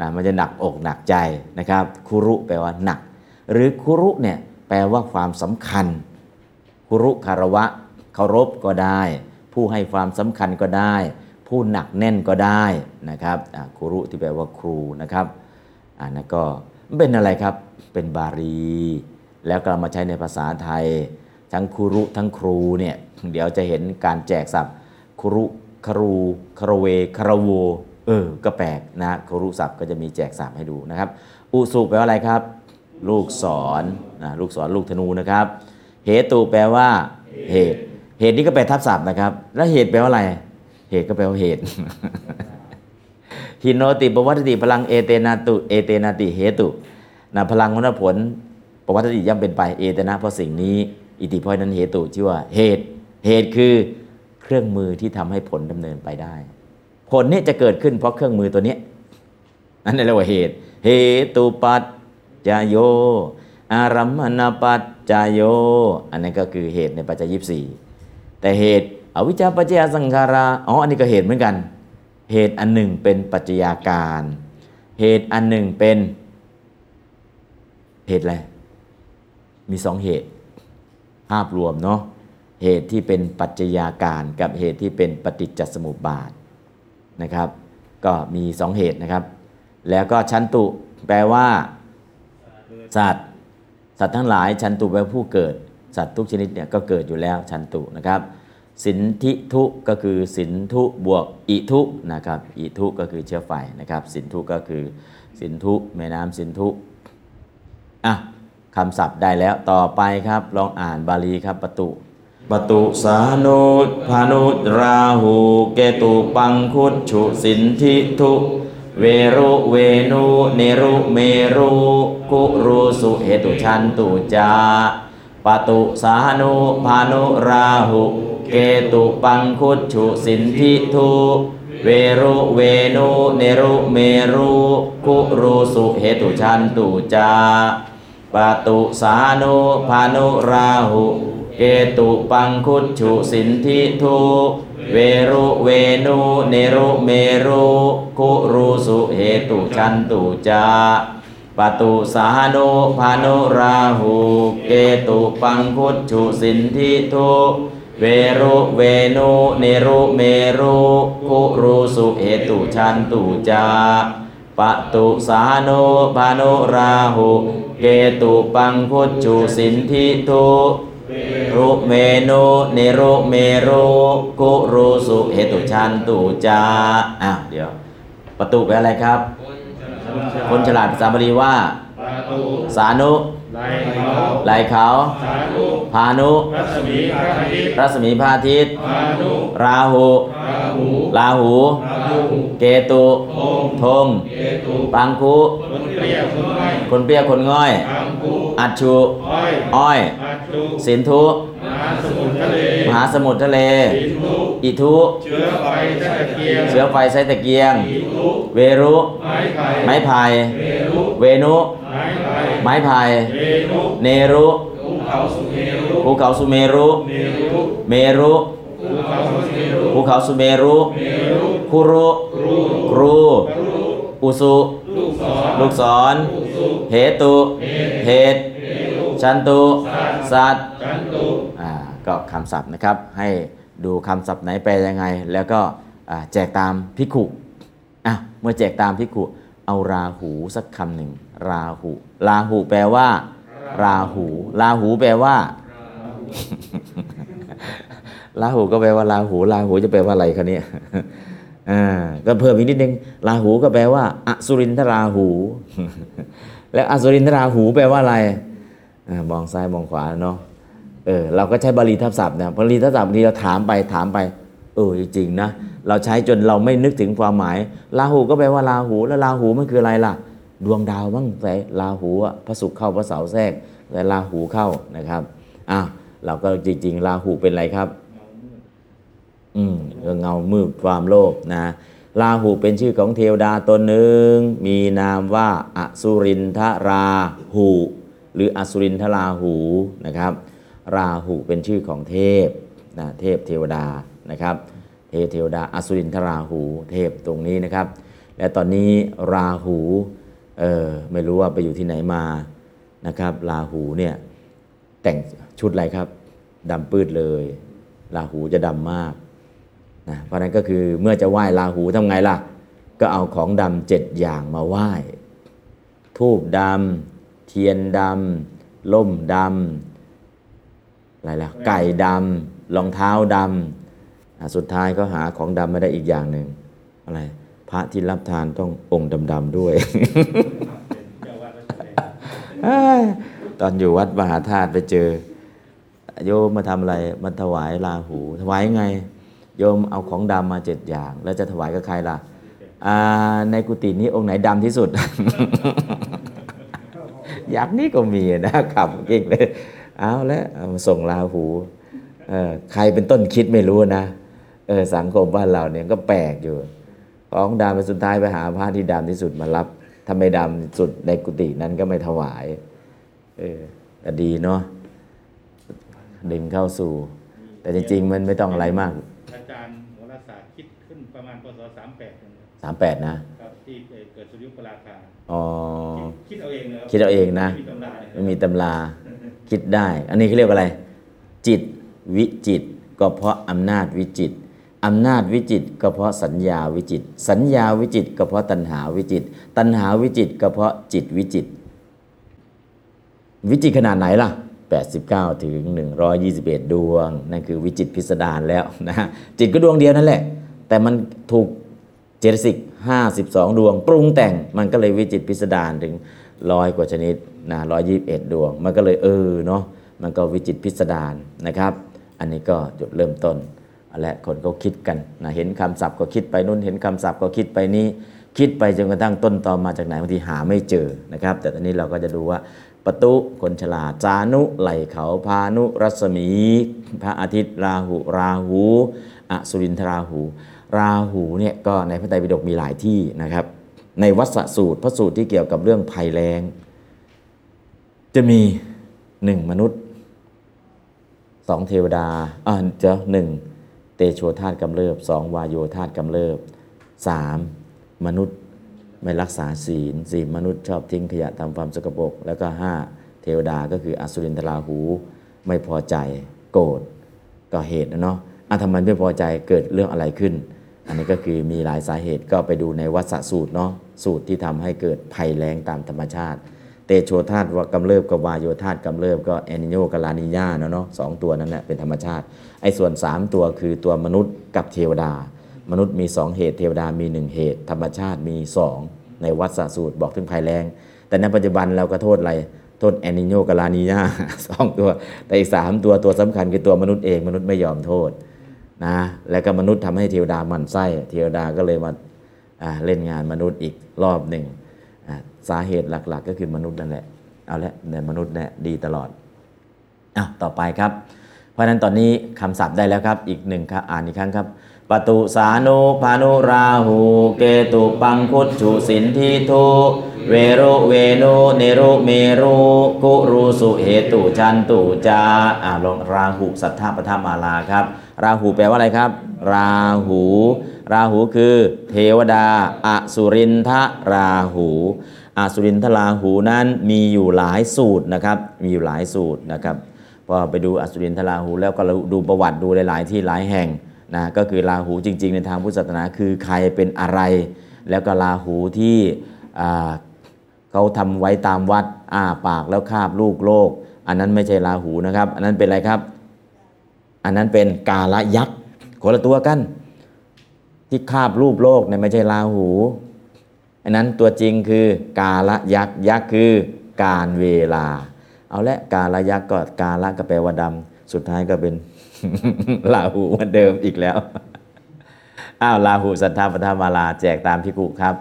นะมันจะหนักอกหนักใจนะครับคุรุแปลว่าหนัก หรือคุรุเนี่ยแปลว่าความสำคัญคุรุคารวะเคารพก็ได้ ผู้ให้ความสำคัญก็ได้ ผู้หนักแน่นก็ได้นะครับคุรุที่แปลว่าครูนะครับอ่านั่นก็เป็นอะไรครับเป็นบาลี แล้วก็เอามาใช้ในภาษาไทย ทั้งครูรุทั้งครูเนี่ยเดี๋ยวจะเห็นการแจกศัพท์คุรุครูคารเวคารโว เออ ก็แปลกนะครุศัพท์ก็จะมีแจกศัพท์ให้ดูนะครับ อุสุแปลว่าอะไรครับ ลูกศรนะลูกศรลูกธนูนะครับ เหตุแปลว่า เหตุ เหตุนี้ก็แปลทับศัพท์นะครับ แล้วเหตุแปลว่าอะไร เหตุก็แปลว่าเหตุหินโนติปวัตติพลังเอเตนาตุเอเตนาติเหตุนะพลังของผลปวัตติย่อมเป็นไปเอเตนะเพราะสิ่งนี้อิทธิพลนั้นเหตุชื่อว่าเหตุ เหตุคือเครื่องมือที่ทำให้ผลดำเนินไปได้ ผลนี้จะเกิดขึ้นเพราะเครื่องมือตัวนี้ยนั่นเรียกว่าเหตุ เหตุปัจจายโย อารัมมณปัจจายโย อันนั้นก็คือเหตุในปัจจัยยีสี่แต่เหตุอวิชชาปัจจยสังขาราอ๋ออันนี้ก็เหตุเหมือนกัน เหตุอันหนึ่งเป็นปัจจัยาการ เหตุอันหนึ่งเป็นเหตุอะไรมีสองเหตุภาพรวมเนาะเหตุที่เป็นปัจจัยาการกับเหตุที่เป็นปฏิจจสมุปบาท นะครับ ก็มีสองเหตุนะครับ แล้วก็ชันตุแปลว่า สัตว์ สัตว์ทั้งหลายชันตุแปลผู้เกิด สัตว์ทุกชนิดเนี่ยก็เกิดอยู่แล้วชันตุนะครับ สินทิทุก็คือสินทุบวกอิทุนะครับอิทุก็คือเชื้อไฟนะครับ สินทุก็คือสินทุแม่น้ำสินทุอะคำศัพท์ได้แล้วต่อไปครับ ลองอ่านบาลีครับประตุ ปตุสานุพานุราหูเกตุปังคุดฉุสินทิทุเวรุเวนุเนรุเมรุกุรุสุเหตุชันตุจาปตุสานุพานุราหุเกตุปังคุดฉุสินทิทุเวรุเวนุเนรุเมรุคุรุสุเหตุชันตุจาปตุสานุพานุราหุ เกตุปังคุดฉุสินทิทุเวรุเวนุเนรุเมรุคุรุสุเหตุชันตุจาปตุสาโนพานุราหุเกตุปังคุดฉุสินทิทุเวรุเวนุเนรุเมรุคุรุสุเหตุชันตุจาปตุสาโนพานุราหุเกตุปังคุดฉุสินทิทุ รุเมโนเนโรเมโรกุรุสุเหตุชันตุจาอ้าวเดี๋ยว ประตูแปลอะไรครับ คนฉลาดภาษาบาลีว่าประตูสานุไล่เขาไหลเขาสานุพานุ รัศมีพระอาทิตย์รัศมีพระอาทิตย์พานุราหูราหูลาหูราหู เกตุ ธงธงเกตุปังคุคนเปรี้ยวคนไม้คนเปรี้ยวคนง่อย อังกูอัจฉุอ้อย อ้อยอัจจุสินทุมหาสมุทรทะเลมหาสมุทรทะเล สินธุอิทุ เชื้อไฟตะเกียงเสือไฟไซตะเกียง อิทุเวรุ ไม้ไผ่ไม้ไผ่ เวรุเวนุ ไม้ไผ่ไม้ไผ่ เวนุเนรุภูเขาสุเมรุภูเขาสุเมรุเมรุเมรุภูเขาสุเมรุภูเขาสุเมรุเมรุคุรุ ครูครู ครูอุสุ ลูกศรลูกศรสุเหตุ เหตุ ชันตุสัตว์จันตุอ่าก็คำศัพท์นะครับ ให้ดูคำศัพท์ไหนแปลยังไง แล้วก็อ่าแจกตามพิขุอะเมื่อแจกตามพิขุเอาราหูสักคำหนึ่งราหูราหูแปลว่า ราหูราหูแปลว่าลาหูก็แปลว่าลาหูลาหูจะแปลว่าอะไรคะเนี่ยอ่าก็เพิ่มอีกนิดนึงลาหูก็แปลว่าอสุรินทราหู แล้วอสุรินทราหูแปลว่าอะไรอา มองซ้ายมองขวาเนาะเออเราก็ใช้บาลีทับศัพท์นะบาลีทับศัพท์บางทีเราถามไปถามไปเออจริงๆนะเราใช้จนเราไม่นึกถึงความหมายลาหูก็แปลว่าลาหูแล้วลาหูมันคืออะไรล่ะ ดวงดาวบ้างแต่ลาหูอะพระศุกร์เข้าพระเสาร์แทรกแต่ลาหูเข้านะครับอ้าวเราก็จริง ๆ ลาหูเป็นอะไรครับ อืมเงามืดความโลภนะลาหูเป็นชื่อของเทวดาตนหนึ่งมีนามว่าอสุรินทราหู หรืออสุรินทราหูนะครับ ราหูเป็นชื่อของเทพนะเทพเทวดานะครับเทพเทวดาอสุรินทราหูเทพตรงนี้นะครับ และตอนนี้ราหูเออไม่รู้ว่าไปอยู่ที่ไหนมานะครับ ราหูเนี่ยแต่งชุดอะไรครับดำปืดเลย ราหูจะดำมากนะเพราะนั้นก็คือเมื่อจะไหว้ราหูทำไงล่ะ ก็เอาของดำเจ็ดอย่างมาไหว้ทูบดำ ทียนดำล่มดำอะไรล่ะไก่ดำรองเท้าดำอะสุดท้ายก็หาของดำไม่ได้อีกอย่างหนึ่งอะไร พระที่รับทานต้ององค์ดำๆด้วยเอ้ยตอนอยู่วัดมหาธาตุไปเจอ โยมมาทำอะไรมาถวายราหู ถวายไง โยมเอาของดำมาเจ็ดอย่าง แล้วจะถวายกับใครล่ะอ่าในกุฏินี้องค์ไหนดำที่สุด อยากนี้ก็มีนะขับกิ่งเลย เอาแล้วเอามาส่งราหูเออใครเป็นต้นคิดไม่รู้นะเออสังคมบ้านเราเนี่ยก็แปลกอยู่ของดำไปสุดท้ายไปหาพระที่ดำที่สุดมารับถ้าไม่ดำสุดในกุฏินั้นก็ไม่ถวาย เออแต่ดีเนาะดึงเข้าสู่ แต่จริง ๆ มันไม่ต้องอะไรมาก อาจารย์โหราศาสตร์คิดขึ้นประมาณพศ38นะครับสามแปดนะครับที่เกิดสุริยุปราคา อ๋อ คิดเอาเองเลยคิดเอาเองนะ ไม่มีตำราเลยไม่มีตำราคิดได้ อันนี้เขาเรียกว่าอะไร จิตวิจิตรก็เพราะอำนาจวิจิตรอำนาจวิจิตรก็เพราะสัญญาวิจิตรสัญญาวิจิตรก็เพราะตัณหาวิจิตรตัณหาวิจิตรก็เพราะจิตวิจิตรวิจิตรขนาดไหนล่ะ 89 ถึง 121 ดวง นั่นคือวิจิตรพิสดารแล้วนะฮะจิตก็ดวงเดียวนั่นแหละ แต่มันถูกเจตสิก 52 ดวง ปรุงแต่งมันก็เลยวิจิตพิสดารถึงร้อยกว่าชนิดนะร้อยยี่สิบเอ็ดดวง มันก็เลยเออเนาะมันก็วิจิตพิสดารนะครับ อันนี้ก็จุดเริ่มต้น และคนก็คิดกันนะเห็นคำศัพท์ก็คิดไปนู่นเห็นคำศัพท์ก็คิดไปนี้ คิดไปจนกระทั่งต้นตอมาจากไหนบางทีหาไม่เจอนะครับ แต่ตอนนี้เราก็จะดูว่าประตุคนฉลาดจานุไหลเขาพานุรัศมี พระอาทิตย์ราหูราหูอสุรินทราหู ราหูเนี่ยก็ในพระไตรปิฎกมีหลายที่นะครับ ในวัสสูตรพระสูตรที่เกี่ยวกับเรื่องภัยแล้ง จะมีหนึ่งมนุษย์สองเทวดาอ่าเจ้าหนึ่งเตโชธาตุกำเริบสองวายโยธาตุกำเริบสามมนุษย์ไม่รักษาศีลสี่มนุษย์ชอบทิ้งขยะทำความสกปรกแล้วก็ห้าเทวดาก็คืออสุรินทราหู ไม่พอใจโกรธก็เหตุนะเนาะอะทำไมไม่พอใจเกิดเรื่องอะไรขึ้น อันนี้ก็คือมีหลายสาเหตุก็ไปดูในวัสสูตรเนาะสูตรที่ทำให้เกิดภัยแล้งตามธรรมชาติ เตโชธาตุว่ากำเริบกับวายโยธาตุกำเริบก็แอนิโยกับลานิญาเนาะเนาะสองตัวนั้นแหละเป็นธรรมชาติไอ้ส่วน 3 ตัวคือตัวมนุษย์กับเทวดา มนุษย์มี 2 เหตุเทวดามี 1 เหตุ ธรรมชาติมี 2 ในวัดสสูตรบอกถึงภัยแรงแต่ในปัจจุบันเราก็โทษอะไรโทษแอนิโยกับลานิญาสองตัวแต่อีกสามตัวตัวสำคัญคือตัวมนุษย์เองมนุษย์ไม่ยอมโทษ นะแล้วก็มนุษย์ทำให้เทวดาหมั่นไส้เทวดาก็เลยมาาเล่นงานมนุษย์อีกรอบหนึ่งาสาเหตุหลัก ๆ ก็คือมนุษย์นั่นแหละเอาละในมนุษย์เนี่ยดีตลอดอะต่อไปครับ เพราะนั้นตอนนี้คำศัพท์ได้แล้วครับอีกหนึ่งครับอ่านอีกครั้งครับปตุสานุพานุราหู เกตุปังคุตฉุสินทิทุเวรุเวนุเนรุเมรุกุรุสุเหตุชันตุจาอ่าลองราหูสัทธาปทามาลาครับ ราหูแปลว่าอะไรครับ ราหู ราหูคือ เทวดาอสุรินทราหูอสุรินทราหูนั้นมีอยู่หลายสูตรนะครับ มีอยู่หลายสูตรนะครับพอไปดูอสุรินทราหูแล้วก็ดูประวัติดูหลาย ๆ ที่หลายแห่งนะก็คือราหูจริง ๆ ในทางพุทธศาสนาคือใครเป็นอะไร แล้วก็ราหูที่เขาทำไว้ตามวัดอ้าปากแล้วคาบลูกโลก อันนั้นไม่ใช่ราหูนะครับ อันนั้นเป็นอะไรครับ อันนั้นเป็นกาละยักษ์คนละตัวกัน ที่คาบรูปโลกเนี่ยไม่ใช่ราหูอันนั้นตัวจริงคือกาละยักษ์ยักษ์คือการเวลา เอาละกาละยักษ์ก็กาละก็แปลว่าดำสุดท้ายก็เป็นราหูเหมือนเดิมอีกแล้วอ้าวราหูสัทธาปทามาลา แจกตามพิกุครับ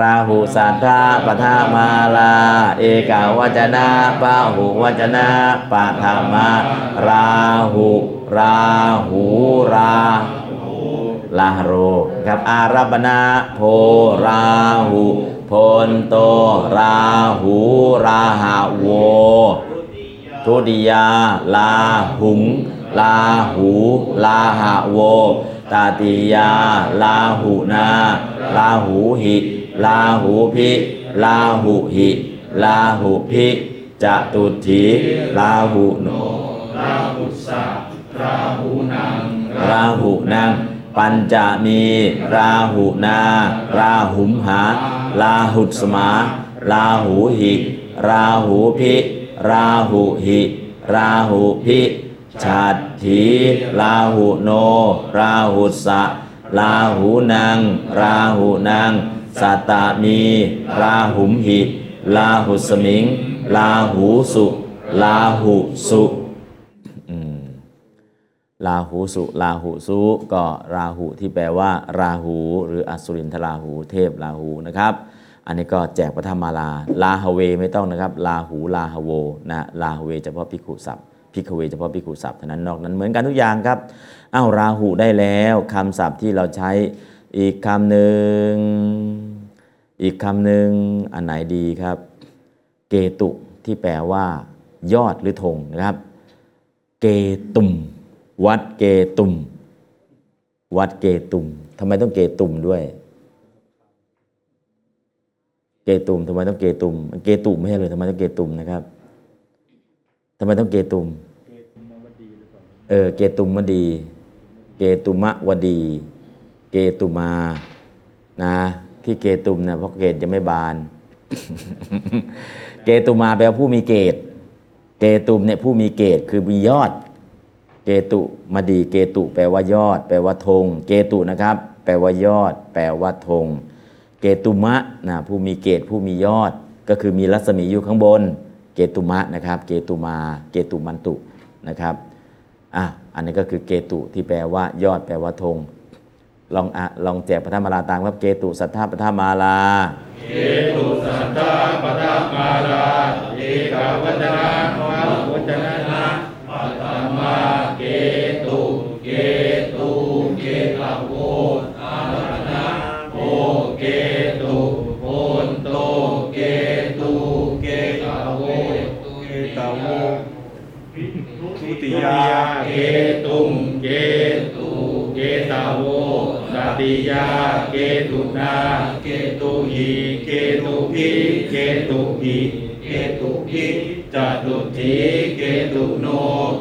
ราหูสัทธาปทามาลา เอกาวจนะปาหูวจนะปะธามาราหูราหู ราลาโรครับอารัปนาโพราหูพลโต ราหู ราหาโว ทุติยา ลาหุง ลาหู ลาหะโว ตาติยา ลาหูนา ลาหูหิ ลาหูพิ ลาหูหิ ลาหูพิจตุถีลาหูโนราหุสะ ราหูนัง ราหูนัง ปัญจมี ราหูนา ราหุมหาลาหุสมาลาหูหิ ราหูพิ ราหูหิ ราหูพิฉัตถีลาหูโน ราหุสะลาหูนัง ราหูนังสัตตมี ราหุมหิลาหุสมิงลาหูสุลาหุสุ ลาหูสุลาหูสุก็ราหูที่แปลว่า ราหู หรืออสุรินทราหูเทพราหูนะครับ อันนี้ก็แจกพระธรรมาลาลาฮเวไม่ต้องนะครับลาหูลาฮโวนะลาฮเวเฉพาะพิกขุศัพท์พิกเวเฉพาะพิกุศัพท์เท่านั้นนอกนั้นเหมือนกันทุกอย่างครับอ้าวราหูได้แล้วคำศัพท์ที่เราใช้อีกคำหนึ่งอีกคำหนึ่งอันไหนดีครับ เกตุที่แปลว่า ยอดหรือธงนะครับ เกตุม วัดเกตุม วัดเกตุมทำไมต้องเกตุมด้วย เกตุมทำไมต้องเกตุม เกตุมไม่ใช่เลยทำไมต้องเกตุมนะครับทำไมต้องเกตุมเออเกตุมมดี เกตุมะวดี เกตุมา นะ ที่เกตุมเนี่ยเพราะเกตจะไม่บาน เกตุมาแปลว่าผู้มีเกต เกตุมเนี่ยผู้มีเกตคือมียอด เกตุมาดีเกตุ แปลว่ายอด แปลว่าธงเกตุนะครับ แปลว่ายอด แปลว่าธงเกตุมะนะผู้มีเกตผู้มียอด ก็คือมีรัศมีอยู่ข้างบน เกตุมะนะครับ เกตุมา เกตุมันตุนะครับอะอันนี้ก็คือเกตุที่แปลว่ายอด แปลว่าธงลองอะลองแจกพระธรรมาลาตามครับเกตุสัทธาพระธรรมาลาเกตุสัทธาปทามาลาเอกาวัจนะวาวัจนะ ตุเกตาโวตติยาเกตุนาเกตุหีเกตุพิเกตุหิเกตุพิจตุถีเกตุโน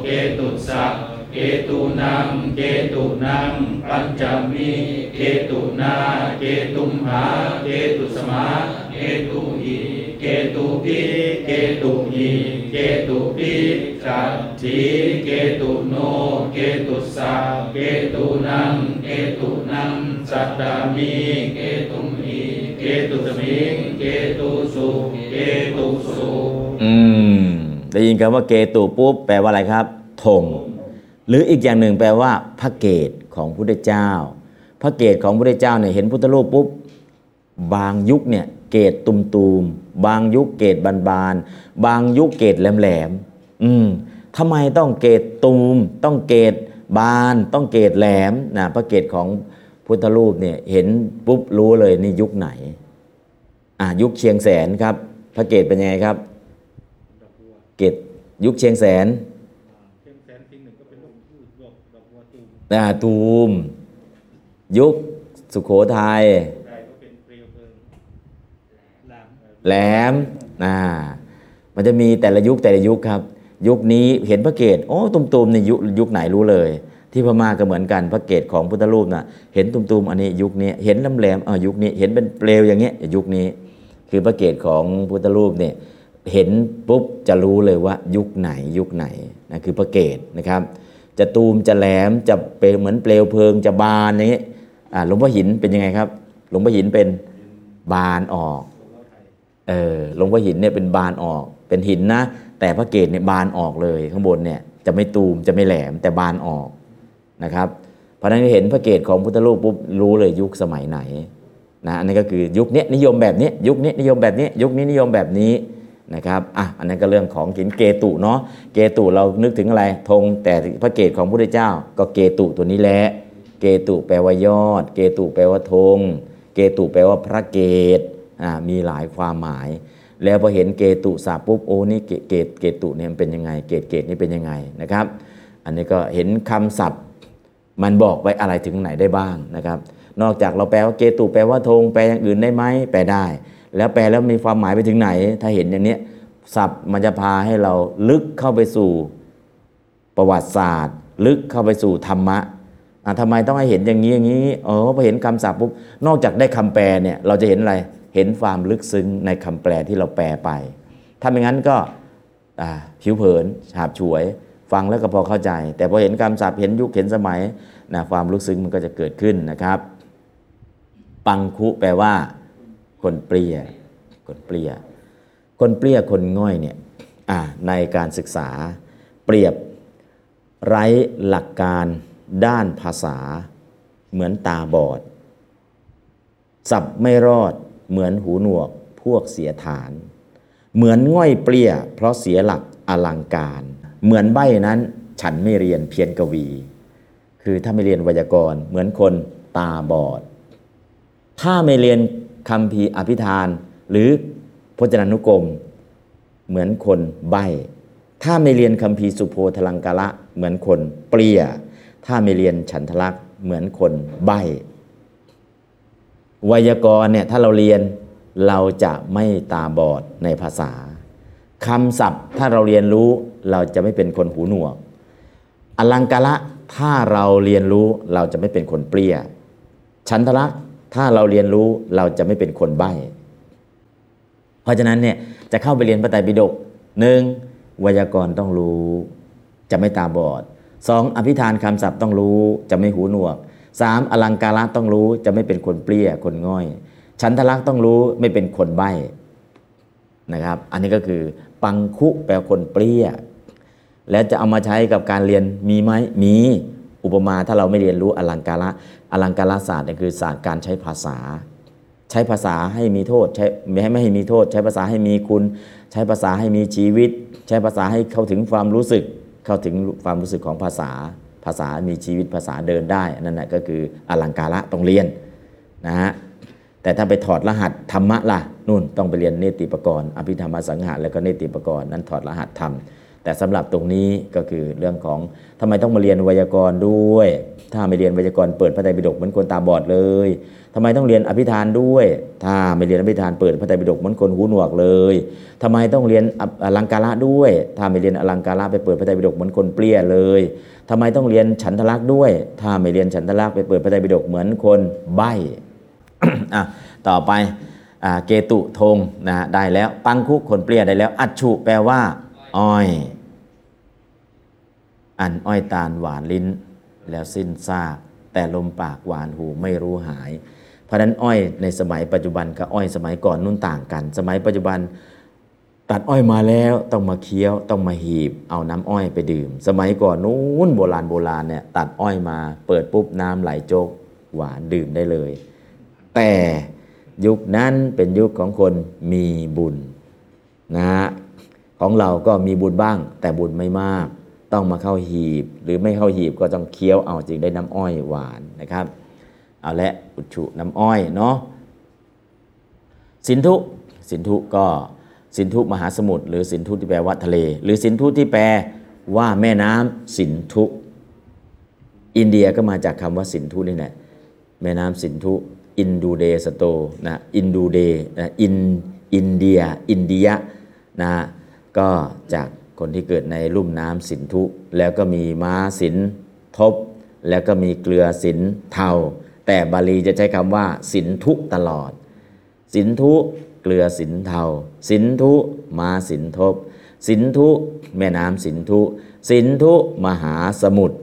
เกตุสักเกตุนังเกตุนังปัญจมีเกตุนาเกตุมหาเกตุสมาเกตุหีเกตุพิเกตุหี เกตุพิจัตถีเกตุโน เกตุสักเกตุนัง เกตุนังสัตตามีเกตุมีเกตุสมิงเกตุสุเกตุสุอืมได้ยินคำว่าเกตุปุ๊บแปลว่าอะไรครับธงหรืออีกอย่างหนึ่งแปลว่า พระเกตของพุทธเจ้า พระเกตของพุทธเจ้าเนี่ยเห็นพุทธรูปปุ๊บบางยุคเนี่ย เกตตุมตูมๆบางยุคเกตบานบานๆบางยุคเกตแหลมแหลมๆอืมทำไมต้องเกตตูมต้องเกตบานต้องเกตแหลมนะพระเกตของพุทธรูปเนี่ยเห็นปุ๊บรู้เลยนี่ยุคไหนอะยุคเชียงแสนครับ พระเกตเป็นยังไงครับ เกตยุคเชียงแสนอ่าตูม ยุคสุโขทัย แหลมอ่ามันจะมีแต่ละยุคแต่ละยุคครับ ยุคนี้เห็นพระเกตโอ้ตุมๆในยุคยุคไหนรู้เลย ที่พม่าก็เหมือนกันพระเกตของพุทธรูปน่ะเห็นตุมๆอันนี้ยุคนี้เห็นลำแหลมอ่ายุคนี้เห็นเป็นเปลวอย่างเงี้ยยุคนี้ คือพระเกตของพุทธรูปเนี่ยเห็นปุ๊บจะรู้เลยว่ายุคไหนยุคไหนนะคือพระเกตนะครับ จะตูมจะแหลมจะเป็นเหมือนเปลวเพลิงจะบานอย่างนี้อ่าหลวงพ่อหินเป็นยังไงครับ หลวงพ่อหินเป็นบานออก เออหลวงพ่อหินเนี่ยเป็นบานออก เป็นหินนะ แต่พระเกตเนี่ยบานออกเลยข้างบนเนี่ยจะไม่ตูมจะไม่แหลมแต่บานออกนะครับเพราะนั้นเห็นพระเกตของพุทธรูปปุ๊บรู้เลยยุคสมัยไหนนะอันนี้ก็คือยุคนี้นิยมแบบนี้ยุคนี้นิยมแบบนี้ ยุคนี้นิยมแบบนี้นะครับอะอันนั้นก็เรื่องของกินเกตุเนาะเกตุเรานึกถึงอะไรธงแต่พระเกตของพระพุทธเจ้า ก็เกตุตัวนี้แหละเกตุแปลว่ายอด เกตุแปลว่าธงเกตุแปลว่าพระเกต มีหลายความหมาย แล้วพอเห็นเกตุสาปุ๊บโอ้นี่เกตเกตุเนี่ยมันเป็นยังไง เกตเกตนี่เป็นยังไงนะครับ อันนี้ก็เห็นคำศัพท์มันบอกไว้อะไรถึงไหนได้บ้างนะครับ นอกจากเราแปลว่าเกตุแปลว่าธงแปลอย่างอื่นได้ไหมแปลได้ แล้วแปลแล้วมีความหมายไปถึงไหน ถ้าเห็นอย่างนี้ศัพท์มันจะพาให้เราลึกเข้าไปสู่ประวัติศาสตร์ ลึกเข้าไปสู่ธรรมะอะทำไมต้องให้เห็นอย่างนี้อย่างนี้ เออพอเห็นคำศัพท์ปุ๊บ นอกจากได้คำแปลเนี่ย เราจะเห็นอะไร เห็นความลึกซึ้งในคำแปลที่เราแปลไป ถ้าไม่งั้นก็ผิวเผินฉาบฉวย ฟังแล้วก็พอเข้าใจ แต่พอเห็นคำศัพท์เห็นยุคเห็นสมัยนะความลึกซึ้งมันก็จะเกิดขึ้นนะครับ ปังคุแปลว่า คนเปรี้ย คนเปรี้ย คนเปรี้ยคนง่อยเนี่ยในการศึกษาเปรียบไร้หลักการด้านภาษาเหมือนตาบอด สับไม่รอด เหมือนหูหนวกพวกเสียฐาน เหมือนง่อยเปรี้ย เพราะเสียหลักอลังการ เหมือนใบนั้นฉันไม่เรียนเพียนกวี คือถ้าไม่เรียนไวยากรณ์เหมือนคนตาบอด ถ้าไม่เรียนคำพีอภิธาน หรือพจนานุกรม เหมือนคนใบถ้าไม่เรียนคำพีสุโพธลังกาละเหมือนคนเปรี้ย ถ้าไม่เรียนฉันทลักษ์เหมือนคนใบ ไวยากรณ์เนี่ยถ้าเราเรียนเราจะไม่ตาบอดในภาษาคำศัพท์ถ้าเราเรียนรู้เราจะไม่เป็นคนหูหนวก อลังการะถ้าเราเรียนรู้เราจะไม่เป็นคนเปรี้ยฉันทลักถ้าเราเรียนรู้เราจะไม่เป็นคนใบ้ เพราะฉะนั้นเนี่ยจะเข้าไปเรียนพระไตรปิฎกหนึ่งไวยากรณ์ต้องรู้ จะไม่ตาบอดสองอภิธานคำศัพท์ต้องรู้จะไม่หูหนวก สามอลังการะต้องรู้จะไม่เป็นคนเปรี้ยคนง่อยฉันทลักษ์ต้องรู้ไม่เป็นคนใบ้นะครับ อันนี้ก็คือปังคุแปลคนเปรี้ย แล้วจะเอามาใช้กับการเรียนมีไหมมีอุปมาถ้าเราไม่เรียนรู้อลังการะอลังการศาสตร์เนี่ยคือศาสตร์การใช้ภาษา ใช้ภาษาให้มีโทษใช้ไม่ให้มีโทษ ใช้ภาษาให้มีคุณ ใช้ภาษาให้มีชีวิต ใช้ภาษาให้เข้าถึงความรู้สึกเข้าถึงความรู้สึกของภาษา ภาษามีชีวิตภาษาเดินได้นั่นแหละก็คืออลังการะต้องเรียนนะฮะแต่ถ้าไปถอดรหัสธรรมะล่ะนู่นต้องไปเรียนเนติปกรณ์อภิธรรมสังหะแล้วก็เนติปกรณ์นั้นถอดรหัสธรรม แต่สำหรับตรงนี้ก็คือเรื่องของทำไมต้องมาเรียนไวยากรณ์ด้วย ถ้าไม่เรียนไวยากรณ์เปิดพระไตรปิฎกเหมือนคนตาบอดเลยทำไมต้องเรียนอภิธานด้วย ถ้าไม่เรียนอภิธานเปิดพระไตรปิฎกเหมือนคนหูหนวกเลยทำไมต้องเรียนอลังการะด้วย ถ้าไม่เรียนอลังการะไปเปิดพระไตรปิฎกเหมือนคนเปรี้ยเลยทำไมต้องเรียนฉันทลักษ์ด้วย ถ้าไม่เรียนฉันทลักษ์ไปเปิดพระไตรปิฎกเหมือนคนใบ้อะต่อไปอ่าเกตุธงนะได้แล้ว ปังคุคนเปรี้ยได้แล้ว อัจฉุแปลว่า อ้อย อันอ้อยตาลหวานลิ้น แล้วสิ้นซาก แต่ลมปากหวานหูไม่รู้หาย เพราะนั้นอ้อยในสมัยปัจจุบันกับอ้อยสมัยก่อนนุ่นต่างกัน สมัยปัจจุบันตัดอ้อยมาแล้วต้องมาเคี้ยวต้องมาหีบ เอาน้ำอ้อยไปดื่ม สมัยก่อนนู้นโบราณโบราณเนี่ยตัดอ้อยมาเปิดปุ๊บน้ำไหลโจกหวานดื่มได้เลย แต่ยุคนั้นเป็นยุคของคนมีบุญนะฮะ ของเราก็มีบุญบ้าง แต่บุญไม่มาก ต้องมาเข้าหีบ หรือไม่เข้าหีบก็ต้องเคี้ยวเอาจึงได้น้ำอ้อยหวานนะครับเอาละอุจฉุน้ำอ้อยเนาะสินธุสินธุก็สินธุมหาสมุทรหรือสินธุที่แปลว่าทะเล หรือสินธุที่แปลว่าแม่น้ำสินธุ อินเดียก็มาจากคำว่าสินธุนี่แหละแม่น้ำสินธุอินดูเดสโตนะอินดูเดนะอินอินเดีย อินเดียนะ ก็จากคนที่เกิดในลุ่มน้ำสินธุ แล้วก็มีม้าสินทบ แล้วก็มีเกลือสินเทา แต่บาลีจะใช้คำว่า สินธุตลอด สินธุเกลือสินเทา สินธุม้าสินทบ สินธุแม่น้ำสินธุ สินธุมหาสมุทร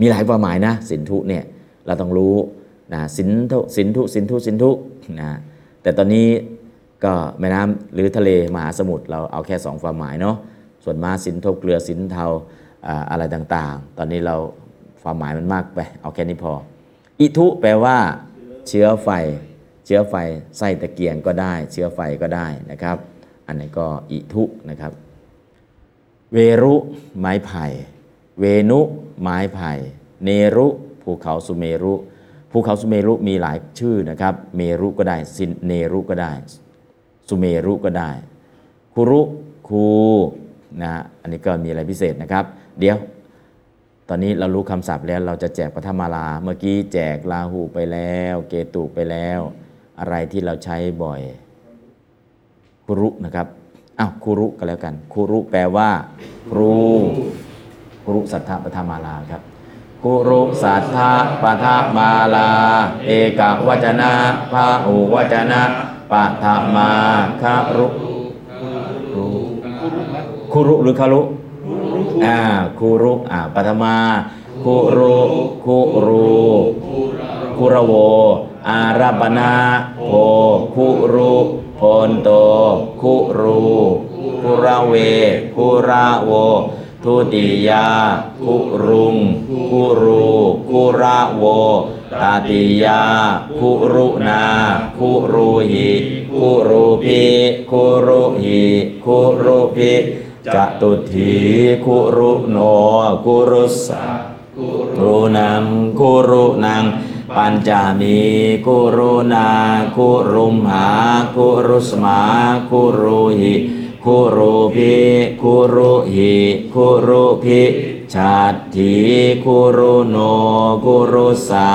มีหลายความหมายนะ สินธุเนี่ยเราต้องรู้นะสินธุสินธุสินธุสินธุนะแต่ตอนนี้ ก็แม่น้ำหรือทะเลมหาสมุทรเราเอาแค่สองความหมายเนาะส่วนมาสินทบเกลือสินเทาอ่าอะไรต่างๆ ตอนนี้เราความหมายมันมากไปเอาแค่นี้พอ อิทุแปลว่า เชื้อไฟ เชื้อไฟไส้ตะเกียงก็ได้ เชื้อไฟก็ได้นะครับ อันนี้ก็อิทุนะครับ เวรุไม้ไผ่ เวนุไม้ไผ่ เนรุภูเขาสุเมรุภูเขาสุเมรุมีหลายชื่อนะครับ เมรุก็ได้สินเนรุก็ได้ สุเมรุก็ได้คุรุคูนะฮะอันนี้ก็มีอะไรพิเศษนะครับ เดี๋ยว ตอนนี้เรารู้คำศัพท์แล้วเราจะแจกปฐมาลา เมื่อกี้แจกลาหูไปแล้ว เกตุไปแล้ว อะไรที่เราใช้บ่อยคุรุนะครับอ้าวคุรุก็แล้วกันคุรุแปลว่าครูคุรุสัทธปฐมาลาครับคุรุสัทธปฐมาลา เอกวจนะพาหูวจนะ ปฐมาคารุคุคุรุหรือคารุอ่าคูรุอ่าปัทมาคูรุคูรูคูระโว อารัปนาโพคูรุโพนโตคูรูคูระเวคูระโวทุติยาคุรุงคุรูคุระโว ตติยาคุรุนาคุรูหิคุรูพิคุรุหิคุรุพิจตุถีคุรุโนคุรุสะคุรุนังคุรุนังปัญจามีคุรุนาคุรุมหาคุรุสมาคุรุหิคุรุพิคุรุหิคุรุพิ ชาติถีคุรุโนคุรุสา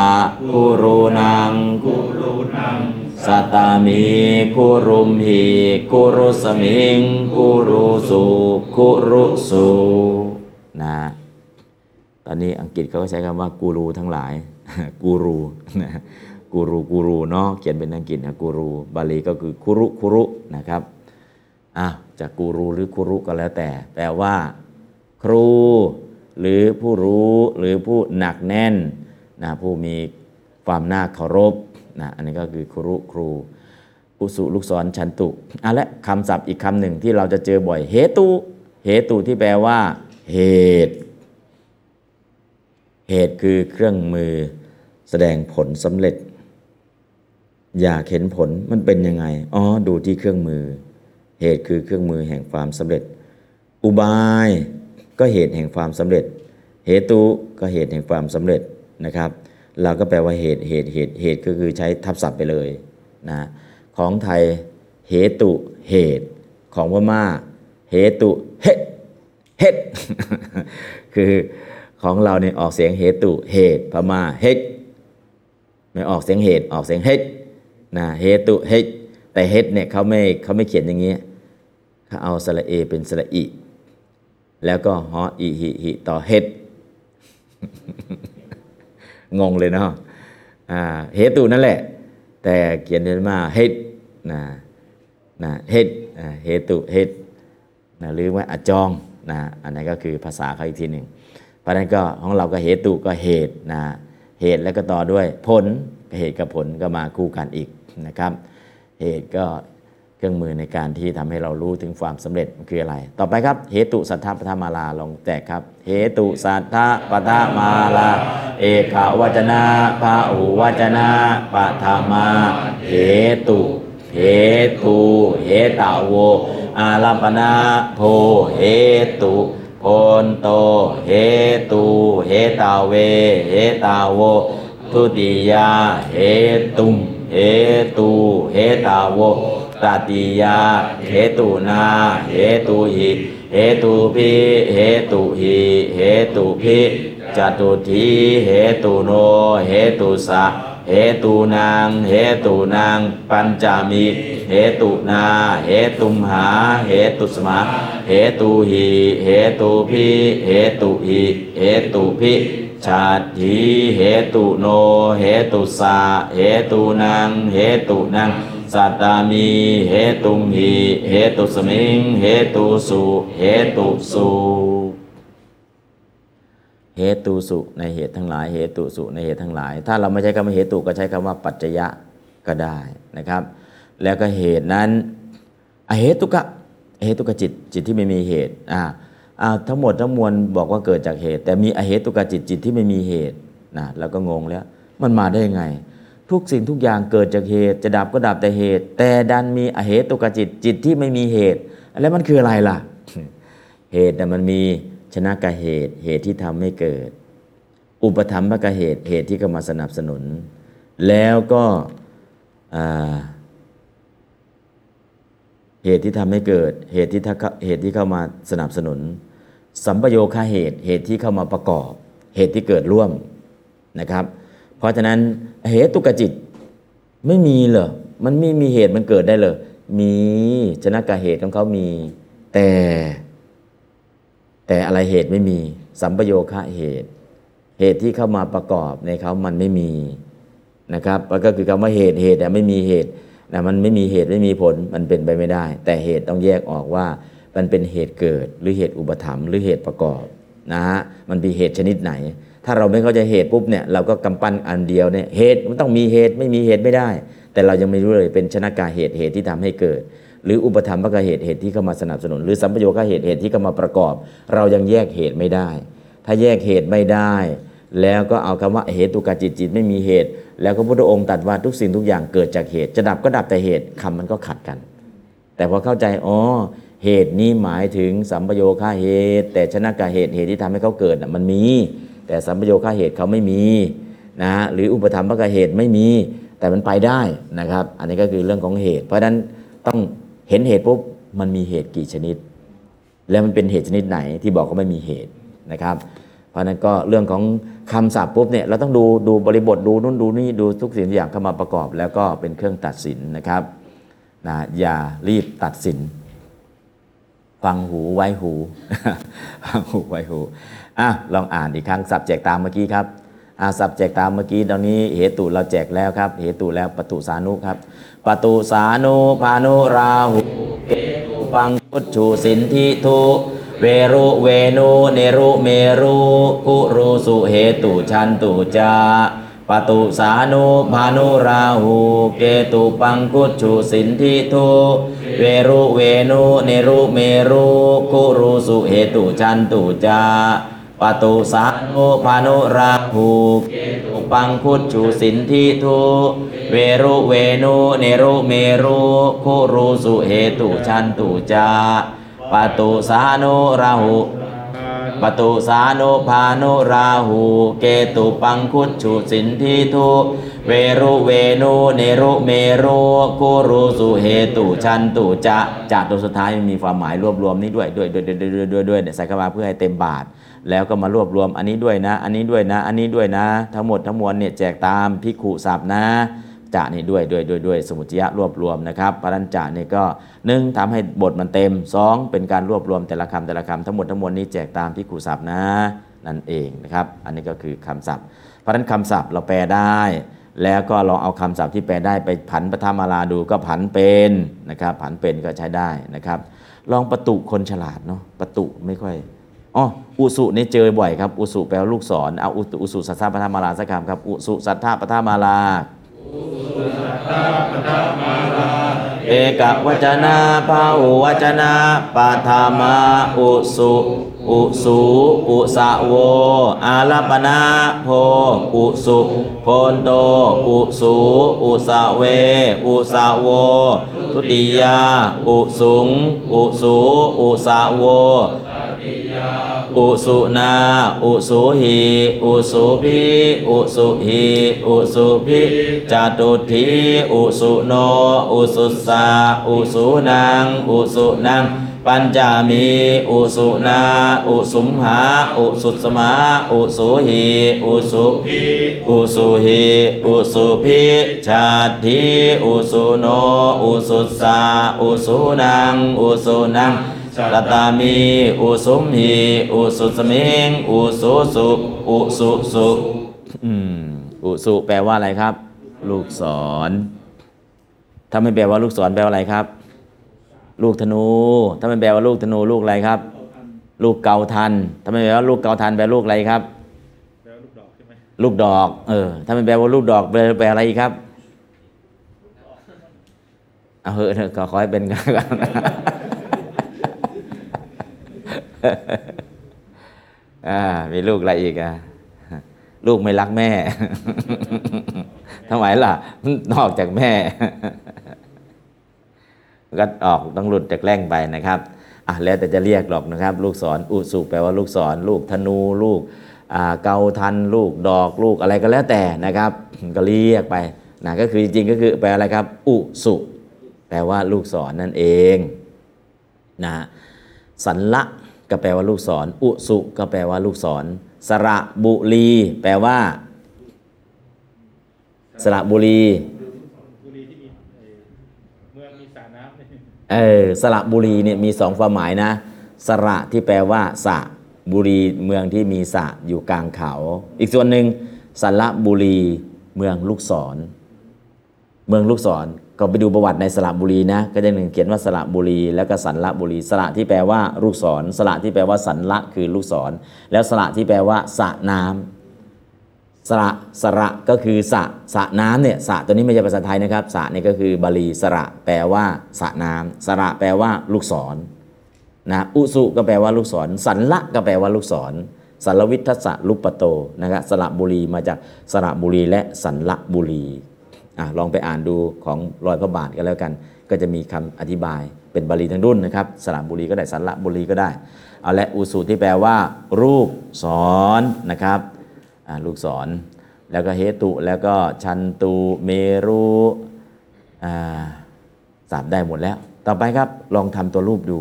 คุรุนังคุรุนังสัตตามีคุรุมหิคุรุสมิงคุรุสุคุรุสุนะตอนนี้อังกฤษเขาก็ใช้คำว่ากูรูทั้งหลาย กูรูนะกูรูกูรูเนาะเขียนเป็นอังกฤษนะกูรูบาลีก็คือคุรุคุรุนะครับอ้าจากกูรูหรือคุรุก็แล้วแต่แปลว่า ครู หรือผู้รู้หรือผู้หนักแน่นนะผู้มีความน่าเคารพนะอันนี้ก็คือครุครูอุสุลูกศรชันตุอะและคำศัพท์อีกคำหนึ่งที่เราจะเจอบ่อยเหตุเหตุที่แปลว่า เหตุ เหตุคือเครื่องมือแสดงผลสำเร็จ อยากเห็นผลมันเป็นยังไงอ๋อดูที่เครื่องมือ เหตุคือเครื่องมือแห่งความสำเร็จ อุบาย ก็เหตุแห่งความสำเร็จ เหตุก็เหตุแห่งความสำเร็จนะครับ เราก็แปลว่าเหตุเหตุเหตุเหตุก็คือใช้ทับศัพท์ไปเลยนะของไทยเหตุเหตุของพม่าเหตุเหตุเหเฮดคือของเราเนี่ยออกเสียงเหตุเหตุพม่าเฮดไม่ออกเสียงเหตุออกเสียงเฮดนะเหตุเฮดแต่เฮดเนี่ยเขาไม่เขาไม่เขียนอย่างนี้เขาเอาสระเอเป็นสระอิ แล้วก็ฮออีหิหิต่อเฮดงงเลยเนาะเหตุนั่นแหละ แต่เขียนเป็นมาเฮดนะนะเฮดอ่าเหตุเฮดนะหรือว่าอจองนะอันนั้นก็คือภาษาเขาอีกทีหนึ่งเพราะฉะนั้นก็ของเราก็เหตุก็เหตุนะเหตุแล้วก็ต่อด้วยผลเหตุกับผลก็มาคู่กันอีกนะครับ เหตุก็เครื่องมือในการที่ทำให้เรารู้ถึงความสำเร็จมันคืออะไร ต่อไปครับ เหตุสัทธปทมาลาลองแจกครับ เหตุสัทธปทมาลา เอกวจนะพระอุวจนะปทมา เหตุ เหตุ เหตาโว อารัมปนาโพเหตุโพนโต เหตุ เหตาเว เหตาโว ทุติยา เหตุมเหตุ เหตาโว ตติยาเหตุนาเหตุหิเหตุพิเหตุหิเหตุพิจตุทีเหตุโนเหตุสะเหตุนางเหตุนางปัญจามิเหตุนาเหตุมหาเหตุสมาเหตุหิเหตุพิเหตุหิเหตุพิชาติเหตุโนเหตุสาเหตุนางเหตุนาง สัตตามีเหตุมหิเหตุสมิงเหตุสุเหตุสุเหตุสุในเหตุทั้งหลาย เหตุสุในเหตุทั้งหลาย ถ้าเราไม่ใช้คำว่าเหตุก็ใช้คำว่าปัจจยะก็ได้นะครับ แล้วก็เหตุนั้นอเหตุกะเหตุกะจิตจิตที่ไม่มีเหตุอ่าอ่าทั้งหมดทั้งมวลบอกว่าเกิดจากเหตุ แต่มีอเหตุกะจิตจิตที่ไม่มีเหตุนะเราก็งงแล้ว มันมาได้ยังไง ทุกสิ่งทุกอย่างเกิดจากเหตุ จะดับก็ดับแต่เหตุ แต่ดันมีอเหตุกจิตจิตที่ไม่มีเหตุ แล้วมันคืออะไรล่ะ เหตุน่มันมีชนะกะเหตุ เหตุที่ทำให้เกิด อุปธรรมภกเหตุเหตุที่เข้ามาสนับสนุน แล้วก็เหตุที่ทำให้เกิด เหตุที่เหตุที่เข้ามาสนับสนุน สัมปโยคาเหตุเหตุที่เข้ามาประกอบ เหตุที่เกิดร่วมนะครับ เพราะฉะนั้นเหตุตุกจิตไม่มีเหรอมันไม่มีเหตุมันเกิดได้เลยมีชนะกะเหตุของเขามี แต่ แต่อะไรเหตุไม่มี สัมปโยคะเหตุ เหตุที่เข้ามาประกอบในเขามันไม่มีนะครับก็คือคำว่าเหตุเหตุแต่ไม่มีเหตุนะมันไม่มีเหตุไม่มีผลมันเป็นไปไม่ได้ แต่เหตุต้องแยกออกว่ามันเป็นเหตุเกิด หรือเหตุอุปถัมภ์หรือเหตุประกอบนะฮะมันมีเหตุชนิดไหน ถ้าเราไม่เข้าใจเหตุปุ๊บเนี่ยเราก็กำปั้นอันเดียวเนี่ยเหตุมันต้องมีเหตุไม่มีเหตุไม่ได้ แต่เรายังไม่รู้เลยเป็นชนะกาเหตุเหตุที่ทำให้เกิด หรืออุปธรรมภกเหตุเหตุที่เข้ามาสนับสนุน หรือสัมปโยคเหตุเหตุที่เข้ามาประกอบ เรายังแยกเหตุไม่ได้ ถ้าแยกเหตุไม่ได้ แล้วก็เอาคำว่าเหตุตุกาจิตจิตไม่มีเหตุ แล้วก็พระพุทธองค์ตรัสว่าทุกสิ่งทุกอย่างเกิดจากเหตุ จะดับก็ดับแต่เหตุคำมันก็ขัดกัน แต่พอเข้าใจอ๋อเหตุนี้หมายถึงสัมปโยคาเหตุ แต่ชนะกาเหตุเหตุที่ทำให้เขาเกิดมันมี แต่สัมปโยคาเหตุเขาไม่มีนะหรืออุปธรรมภกเหตุไม่มี แต่มันไปได้นะครับ อันนี้ก็คือเรื่องของเหตุ เพราะฉะนั้นต้องเห็นเหตุปุ๊บมันมีเหตุกี่ชนิด แล้วมันเป็นเหตุชนิดไหนที่บอกว่าไม่มีเหตุนะครับ เพราะฉะนั้นก็เรื่องของคำศัพท์ปุ๊บเนี่ยเราต้องดูดูบริบทดูนู่นดูนี่ดูทุกสิ่งทุกอย่างเข้ามาประกอบ แล้วก็เป็นเครื่องตัดสินนะครับนะอย่ารีบตัดสิน ฟังหูไว้หูฟังหูไว้หู อะลองอ่านอีกครั้งสับแจกตามเมื่อกี้ครับอะสับแจกตามเมื่อกี้ตอนนี้เหตุเราแจกแล้วครับ เหตุแล้วประตุสานุครับประตุสานุพานุราหูเกตุปังพุทชูสินทิทุเวรุเวนุเนรุเมรุกุรุสุเหตุชันตุจาปตุสานุพานุราหูเกตุปังกุชูสินทิทุเวรุเวนุเนรุเมรุกุรุสุเหตุชันตุจา ปตุสานุพานุราหูเกตุปังคุชูสินทิทุเวรุเวนุเนรุเมรุกุรุสุเหตุชันตุจาปตุสานุราหูปตุสานุพานุราหู เกตุปังคุชุสินทิทุเวรุเวนุเนรุเมรุกุรุสุเหตุชันตุจะจะตัวสุดท้ายมีความหมายรวบรวมนี้ด้วยด้วยด้วยด้วยด้วยด้วยด้วยเนี่ยใส่เข้ามาเพื่อให้เต็มบาท แล้วก็มารวบรวมอันนี้ด้วยนะ อันนี้ด้วยนะ อันนี้ด้วยนะ ทั้งหมดทั้งมวลเนี่ยแจกตามพิกขุสับนะจะนี่ด้วยด้วยด้วยด้วยสมุติยะรวบรวมนะครับปรัญจะนี่ก็หนึ่งทำให้บทมันเต็มสองเป็นการรวบรวมแต่ละคำแต่ละคำทั้งหมดทั้งมวลนี้แจกตามพิกขุสับนะนั่นเองนะครับ อันนี้ก็คือคำศัพท์ เพราะฉะนั้นคำศัพท์เราแปลได้ แล้วก็ลองเอาคำศัพท์ที่แปลได้ไปผันปฐมาลาดูก็ผันเป็นนะครับ ผันเป็นก็ใช้ได้นะครับ ลองประตุคนฉลาดเนาะประตุไม่ค่อย อ๋ออุสุนี่เจอบ่อยครับ อุสุแปลว่าลูกศรเอาอุตุอุสุสัทธาปฐมาลาสักคำครับ อุสุสัทธาปฐมาลาเอกวจนะภาอุวจนะปัทมาอุสุอุสุอุสะโว อาลปนาโพอุสุโพนโตอุสุอุสะเว อุสะโว ทุติยา อุสุง อุสุอุสะโว อุสุนา อุสุหีอุสุภิอุสุหีอุสุภิจตุทีอุสุโน อุสุสาอุสุนังอุสุนังปัญจามีอุสุนา อุสุมหา อุสุสมา อุสุหีอุสุอุสุหีอุสุภิชาติอุสุโน อุสุสาอุสุนังอุสุนัง ตตามีอุสุมหีอุสุสมิงอุสุสุอุสุสุอืมอุสุแปลว่าอะไรครับ ลูกศร ถ้าไม่แปลว่าลูกศรแปลว่าอะไรครับ ลูกธนู ถ้าไม่แปลว่าลูกธนูลูกอะไรครับ ลูกเกาทัน ถ้าไม่แปลว่าลูกเกาทันแปลลูกอะไรครับแล้วลูกดอกใช่ไหมลูกดอก เออ ถ้าไม่แปลว่าลูกดอกแปลแปลอะไรอีกครับ เอาเหอะเถอะขอให้เป็นกันอ่า มีลูกอะไรอีกอะลูกไม่รักแม่ทำไมล่ะ นอกจากแม่ ก็ออกต้องหลุดจากแร่งไปนะครับอะแล้วแต่จะเรียกหรอกนะครับ ลูกศรอุสุแปลว่าลูกศร ลูกธนู ลูกเกาทัน ลูกดอกลูกอะไรก็แล้วแต่นะครับ ก็เรียกไปนะก็คือจริงๆก็คือแปลอะไรครับ อุสุแปลว่าลูกศรนั่นเองนะสันละ ก็แปลว่าลูกศร อุสุ ก็แปลว่าลูกศร สระบุรี แปลว่า สระบุรีเออสระน้ำเนี่ยเออ สระบุรีเนี่ยมีสองความหมายนะ สระที่แปลว่าสระบุรีเมืองที่มีสระอยู่กลางเขา อีกส่วนหนึ่งสระบุรีเมืองลูกศร เมืองลูกศร ก็ไปดูประวัติในสระบุรีนะ ก็จะหนึ่งเขียนว่าสระบุรี แล้วก็สันละบุรี สระที่แปลว่าลูกศร สระที่แปลว่าสันละคือลูกศร แล้วสระที่แปลว่าสระน้ำสระสระก็คือสระสระน้ำเนี่ยสระตัวนี้ไม่ใช่ภาษาไทยนะครับสระนี่ก็คือบาลีสระแปลว่าสระน้ำสระแปลว่าลูกศรนะอุสุก็แปลว่าลูกศร สันละก็แปลว่าลูกศรสารวิทธะลุปปโตนะครับสระบุรีมาจากสระบุรีและสันละบุรี อลองไปอ่านดูของรอยพระบาทกันแล้วกัน ก็จะมีคำอธิบายเป็นบาลีทั้งรุ่นนะครับสระบุรีก็ได้สันละบุรีก็ได้เอาและอุสุที่แปลว่า รูปศรนนะครับลูกศรแล้วก็เหตุ แล้วก็ชันตูเมรุอ่าสับได้หมดแล้ว ต่อไปครับลองทำตัวรูปดู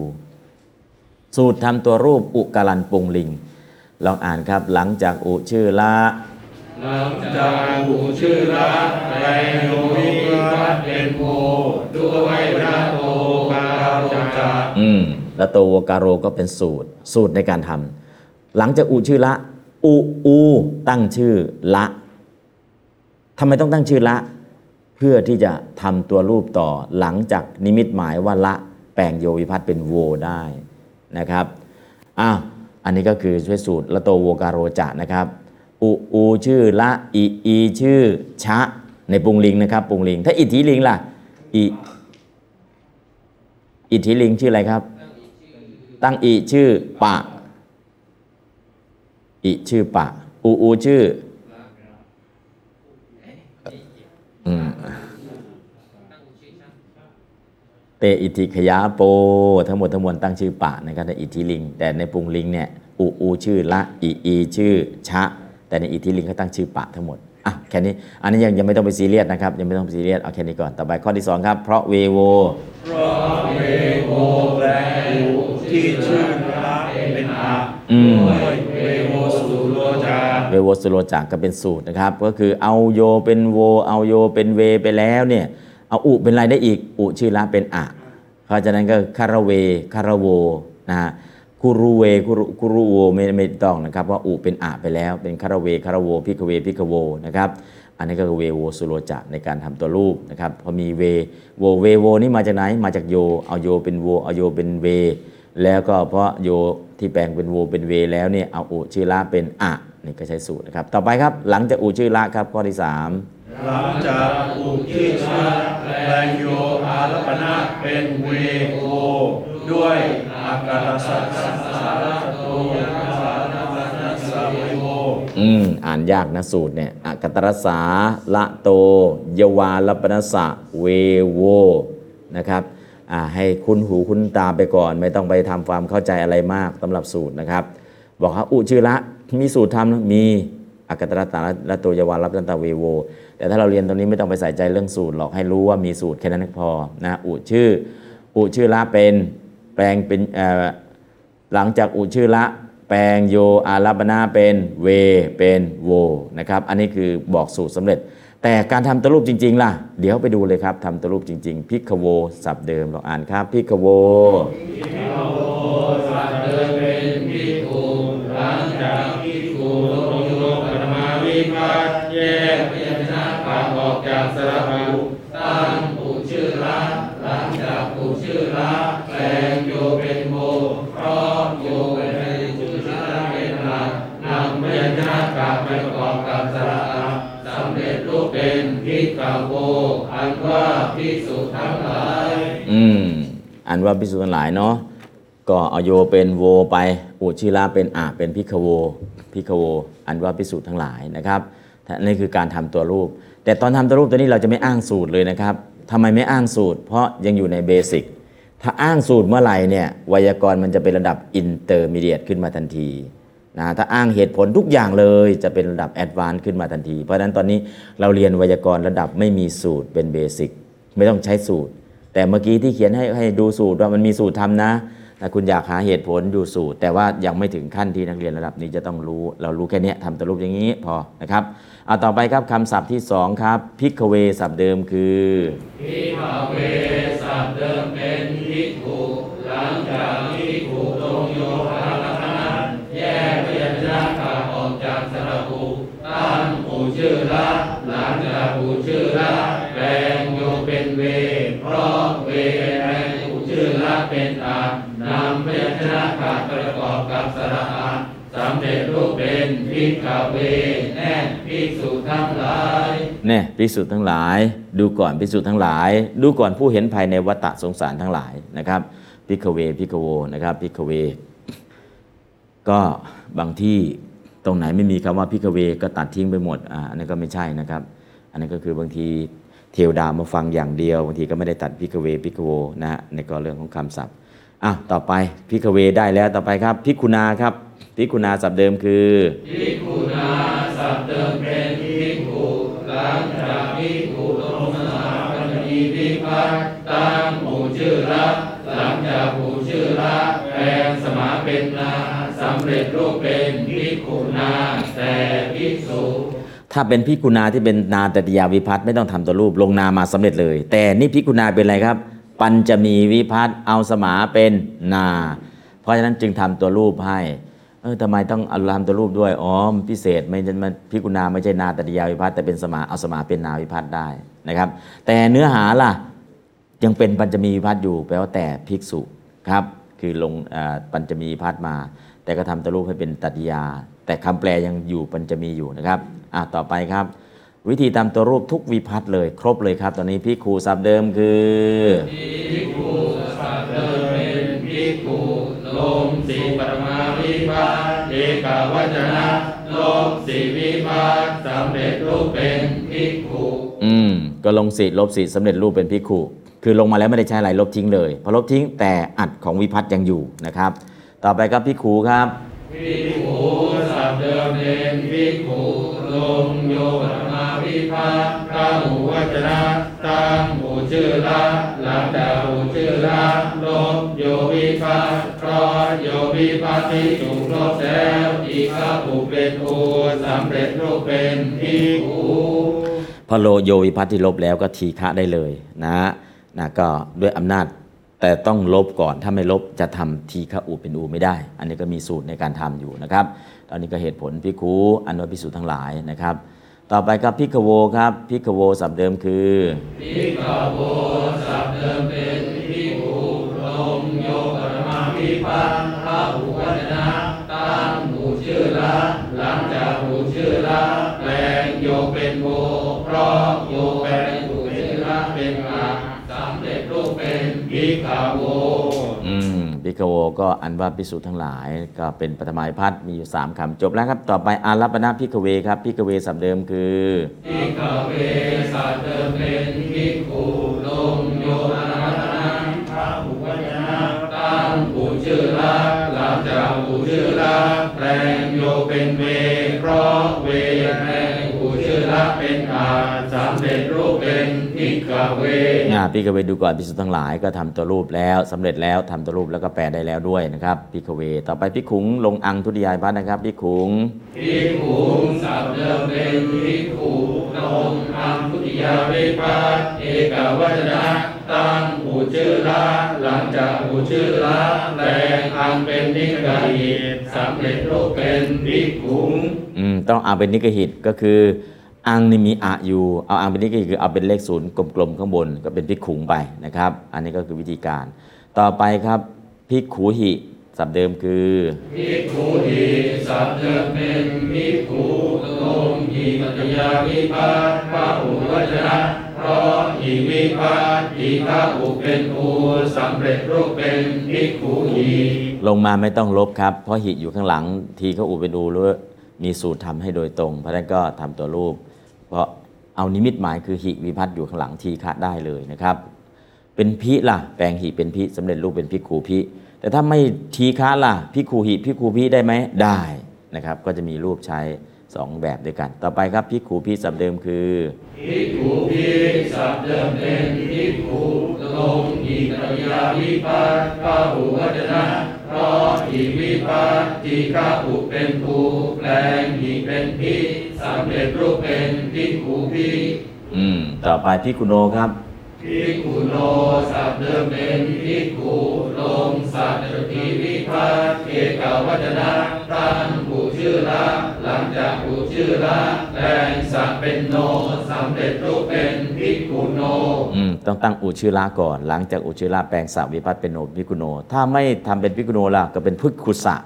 สูตรทำตัวรูปอุกาลันปุงลิง ลองอ่านครับหลังจากอุชื่อละ หลังจากผูชื่อละแปลงโยวิวัตเป็นโพด้วยพระโตกาโรจาอืมแล้วตัววการโรก็เป็นสูตร สูตรในการทำหลังจากอุชื่อละอุอูตั้งชื่อละทำไมต้องตั้งชื่อละ เพื่อที่จะทำตัวรูปต่อหลังจากนิมิตหมายว่าละแปลงโยวิพัตเป็นโวได้นะครับ อ้าว อันนี้ก็คือช่วยสูตรละโตโวการโรจะนะครับ อุอูชื่อละอีอีชื่อชะ ในปุงลิงนะครับปุงลิง ถ้าอิทธิลิงล่ะอิอิทธิลิงชื่ออะไรครับ ตั้งอีชื่อปะอีชื่อปะอูอูชื่อเตอิทธิขยาโป ทั้งหมดทั้งมวลตั้งชื่อปะนะครับในอิทธิลิง แต่ในปุงลิงเนี่ยอูอูชื่อละอีอีชื่อชะ แต่ในอิทธิลิงเขาตั้งชื่อปะทั้งหมดอะแค่นี้อันนี้ยังยังไม่ต้องไปซีเรียสนะครับยังไม่ต้องไปซีเรียสเอาแค่นี้ก่อนต่อไปข้อที่สองครับ เพราะเวโวเพราะเวโวและอูที่ชื่อละเป็นอาอืมด้วยเวโวสุโลจาเวโวสโลจากก็เป็นสูตรนะครับ ก็คือเอาโยเป็นโว เอาโยเป็นเวไปแล้วเนี่ยเอาอุเป็นอะไรได้อีกอุชื่อละเป็นอะเพราะฉะนั้นก็คาราเวคาราโวนะฮะ คุรุเวคุรุคุรุโวไม่ไม่ต้องนะครับเพราอุเป็นอะไปแล้วเป็นคารเวคารโวพิกเวพิกโวนะครับอันนี้ก็คือเวโวสุโลจะในการทำตัวรูปนะครับพอมีเวโวเวโวนี่มาจากไหนมาจากโยเอาโยเป็นโวเอาโยเป็นเว แล้วก็เพราะโยที่แปลงเป็นโวเป็นเวแล้วเนี่ยเอาอุชื่อละเป็นอะนี่ก็ใช้สูตรนะครับ ต่อไปครับหลังจากอุชื่อละครับข้อที่3หลังจากอุชื่อละแปลงโยอารัปนะเป็นเวโว ด้วยอากาศสัสสารโตสารนัสสะเวโวอืมอ่านยากนะสูตรเนี่ยอกัตตรสาละโตยวาลปนสะเวโวนะครับอ่าให้คุ้นหูคุ้นตาไปก่อน ไม่ต้องไปทำความเข้าใจอะไรมากสำหรับสูตรนะครับ บอกว่าอุชื่อละมีสูตรทำนะมีอกัตตรสาละโตยวาลปนสะเวโวแต่ถ้าเราเรียนตรงนี้ไม่ต้องไปใส่ใจเรื่องสูตรหรอกให้รู้ว่ามีสูตรแค่นั้นพอนะอุชื่ออุชื่อละเป็น แปลงเป็นหลังจากอุชื่อละแปลงโยอารับนาเป็นเวเป็นโวนะครับ อันนี้คือบอกสูตรสำเร็จ แต่การทำตัวรูปจริง ๆ ล่ะ เดี๋ยวไปดูเลยครับทำตัวรูปจริง ๆ พิกโวสับเดิมเราอ่านครับพิกขโว อันว่าพิสูจน์ทั้งหลายเนาะก็เอาโยเป็นโวไป อุชื่อละเป็นอะเป็นภิกขโวภิกขโว อันว่าพิสูจน์ทั้งหลายนะครับนี่คือการทำตัวรูป แต่ตอนทำตัวรูปตัวนี้เราจะไม่อ้างสูตรเลยนะครับทำไมไม่อ้างสูตร เพราะยังอยู่ใน basic ถ้าอ้างสูตรเมื่อไหร่เนี่ยไวยากรณ์มันจะเป็นระดับ intermediate ขึ้นมาทันทีนะถ้าอ้างเหตุผลทุกอย่างเลยจะเป็นระดับ advance ขึ้นมาทันที เพราะฉะนั้นตอนนี้เราเรียนไวยากรณ์ระดับไม่มีสูตรเป็น basicไม่ต้องใช้สูตร แต่เมื่อกี้ที่เขียนให้ให้ดูสูตรว่ามันมีสูตรทำนะถ้าคุณอยากหาเหตุผลดูสูตร แต่ว่ายังไม่ถึงขั้นที่นักเรียนระดับนี้จะต้องรู้ เรารู้แค่นี้ทำตัวรูปอย่างนี้พอนะครับเอาต่อไปครับคำศัพท์ที่สองครับพิกเวศัพท์เดิมคือพิภาเวสัตว์เดิมเป็นพิกุหลังจากพิกขุลงโยหาลักษณะแยกพยัญชนะขาดออกจากสระบุตั้งอูชื่อละหลังจากอูชื่อละแปลง เป็นอานำพยัญชนะขาดประกอบกับสระอาสำเร็จรูปเป็นพิกขเวแน่พิกษุทั้งหลายเนี่ยพิสูจทั้งหลาย ดูก่อนพิสูจทั้งหลาย ดูก่อนผู้เห็นภายในวัฏสงสารทั้งหลายนะครับพิกเวพิกโวนะครับพิกเว ก็บางที่ตรงไหนไม่มีคำว่าพิกเว ก็ตัดทิ้งไปหมดอ่าอันนี้ก็ไม่ใช่นะครับ อันนี้นก็คือบางที เทวดามาฟังอย่างเดียวบางทีก็ไม่ได้ตัดพิกเวพิกโวนะฮะในก็เรื่องของคำศัพท์อะต่อไปพิกเวได้แล้วต่อไปครับพิกุณาครับพิกุณาศัพท์เดิมคือภิกขุนาสัตว์เดิมเป็นภิกุหลังจากภิกุลงสถาปนีพิพัฒตั้งหมู่ชื่อละหลังจากหมู่ชื่อละแปลงสมาเป็นนาสำเร็จรูปเป็นภิกขุนาแต่ภิกษุ ถ้าเป็นพิกุณาที่เป็นนาตติยาวิพัฒน์ไม่ต้องทำตัวรูปลงนามาสำเร็จเลย แต่นี่พิกุณาเป็นอะไรครับ ปัญจะมีวิพัฒน์เอาสมาเป็นนา เพราะฉะนั้นจึงทำตัวรูปให้เออทำไมต้องเอาทำตัวรูปด้วยอ๋อมันพิเศษไม่ใช่มันพิกุณาไม่ใช่นาตติยาวิพัฒน์แต่เป็นสมาเอาสมาเป็นนาวิพัฒน์ได้นะครับ แต่เนื้อหาล่ะยังเป็นปัญจมีวิพัฒน์อยู่แปลว่าแต่ภิกษุครับคือลงอปัญจมีวิพัฒน์มา แต่ก็ทำตัวรูปให้เป็นตัตติยา แต่คำแปลยังอยู่ปัญจมีอยู่นะครับ อะต่อไปครับ วิธีทำตัวรูปทุกวิพัฒน์เลยครบเลยครับ ตอนนี้พิกขูศัพท์เดิมคือภิกขุสัตว์เดิมเป็นภิกขุลงสีปรมาวิภัตเอกาวจนะลบสีวิภัตสำเร็จรูปเป็นภิกขุอืมก็ลงสีลบสีสำเร็จรูปเป็นพิกขุคือลงมาแล้วไม่ได้ใช้อะไรลบทิ้งเลยพอลบทิ้งแต่อัดของวิพัฒน์ยังอยู่นะครับ ต่อไปครับพิกขูครับภภิกขุสัพเดิมเป็นภิกขุล งโยปมาวิภัตพระหูวจนะตังหูชื่อละหลังจาหูชื่อละลบโยวิภัตเพราะโยวิภัตที่ถูกลบแล้วอีกข้าผูเป็นโอสำเร็จรูปเป็นภิกขุพอโลโยวิพัตที่ลบแล้วก็ทีฆะได้เลยนะนะก็ด้วยอำนาจแต่ต้องลบก่อนถ้าไม่ลบจะทำทีฆะอูเป็นอูไม่ได้ อันนี้ก็มีสูตรในการทำอยู่นะครับ อันนี้ก็เหตุผลพิคูอันวพิสูจทั้งหลายนะครับ ต่อไปครับพิกโวครับพิกโวสับเดิมคือภิกโวสัพเดิมเป็นภิกขุลงโยปรมาภิพันธ์พระหูวจนะตั้งหูชื่อละหลังจากหูชื่อละแปลงโยเป็นโวเพราะโยแปลงหูชื่อละเป็นอาสำเร็จรูปเป็นภิกโว พิกโวก็อันว่าพิสูจน์ทั้งหลาย ก็เป็นปฐมายพัฒนมีอยู่3คำจบแล้วครับ ต่อไปอารัปนาพิกเวครับพิกเวสับเดิมคือภิกเวสัตเดิมเป็นภิกขุลงโยนารัตนังพระหูวจนะตั้งหูชื่อละหลังจากหูชื่อละแปลงโยเป็นเวเพราะเวแปลง ละเป็นอาสำเร็จรูปเป็นภิกขเวอ่าพิกเวดูก่อนพิสูจน์ทั้งหลายก็ทำตัวรูปแล้วสำเร็จแล้วทำตัวรูปแล้วก็แปลได้แล้วด้วยนะครับพิกเว ต่อไปพิขุงลงอังทุติยายพัฒน์นะครับพิขุงภิกขุสัพเดิมเป็นภิกขุลงอัมพุติยาวิภัตเอกวัจนะตั้งหูชื่อละหลังจากหูชื่อละแปลงอังเป็นนิกายิตสำเร็จรูปเป็นภิกขุอืมต้องเอาเป็นนิกหิตก็คือ อังนี่มีอะอยู่เอาอังเป็นนิกหิตคือเอาเป็นเลขศูนย์กลมๆข้างบนก็เป็นพิกขุงไปนะครับ อันนี้ก็คือวิธีการ ต่อไปครับพิกขูหิสับเดิมคือภิกขุหีสัพเดิมเป็นภิกขุลงหิปัตยาวิภัตพระหูวจนะเพราะหิวิภัตหิพระอุเป็นอูสำเร็จรูปเป็นภิกขุหีลงมาไม่ต้องลบครับ เพราะหิอยู่ข้างหลังทีเขาอุเป็นอูหรือมีสูตรทำให้โดยตรง เพราะฉะนั้นก็ทำตัวรูป เพราะเอานิมิตหมายคือหิวิพัฒน์อยู่ข้างหลังทีคะได้เลยนะครับ เป็นพิล่ะ แปลงหิเป็นพิสำเร็จรูปเป็นพิขูพิแต่ถ้าไม่ทีคะล่ะพิขูหิพิขูพิได้ไหมได้นะครับ ก็จะมีรูปใช้สองแบบด้วยกัน ต่อไปครับพิขูพิสับเดิมคือภิกขุภิสัพเดิมเป็นภิกขุลงอิกรยาวิปัสพระหูวัจนะเพราะอิวิปัสทีฆาอุเป็นภูแปลงอิเป็นพิ สำเร็จรูปเป็นภิกขุภิอืม ต่อไปพิกุโนครับภิกขุโนสัพเดิมเป็นภิกขุลงสัตติวิภัตเอกวัจนะตั้งผูชื่อละหลังจากผูชื่อละแปลงสัตเป็นโนสำเร็จรูปเป็นภิกขุโน อืม ต้องตั้งอุชื่อละก่อน หลังจากอุชื่อละแปลงสาวิพัฒน์เป็นโนพิกุโน ถ้าไม่ทำเป็นพิกุโนล่ะก็เป็นพุทธคุสะ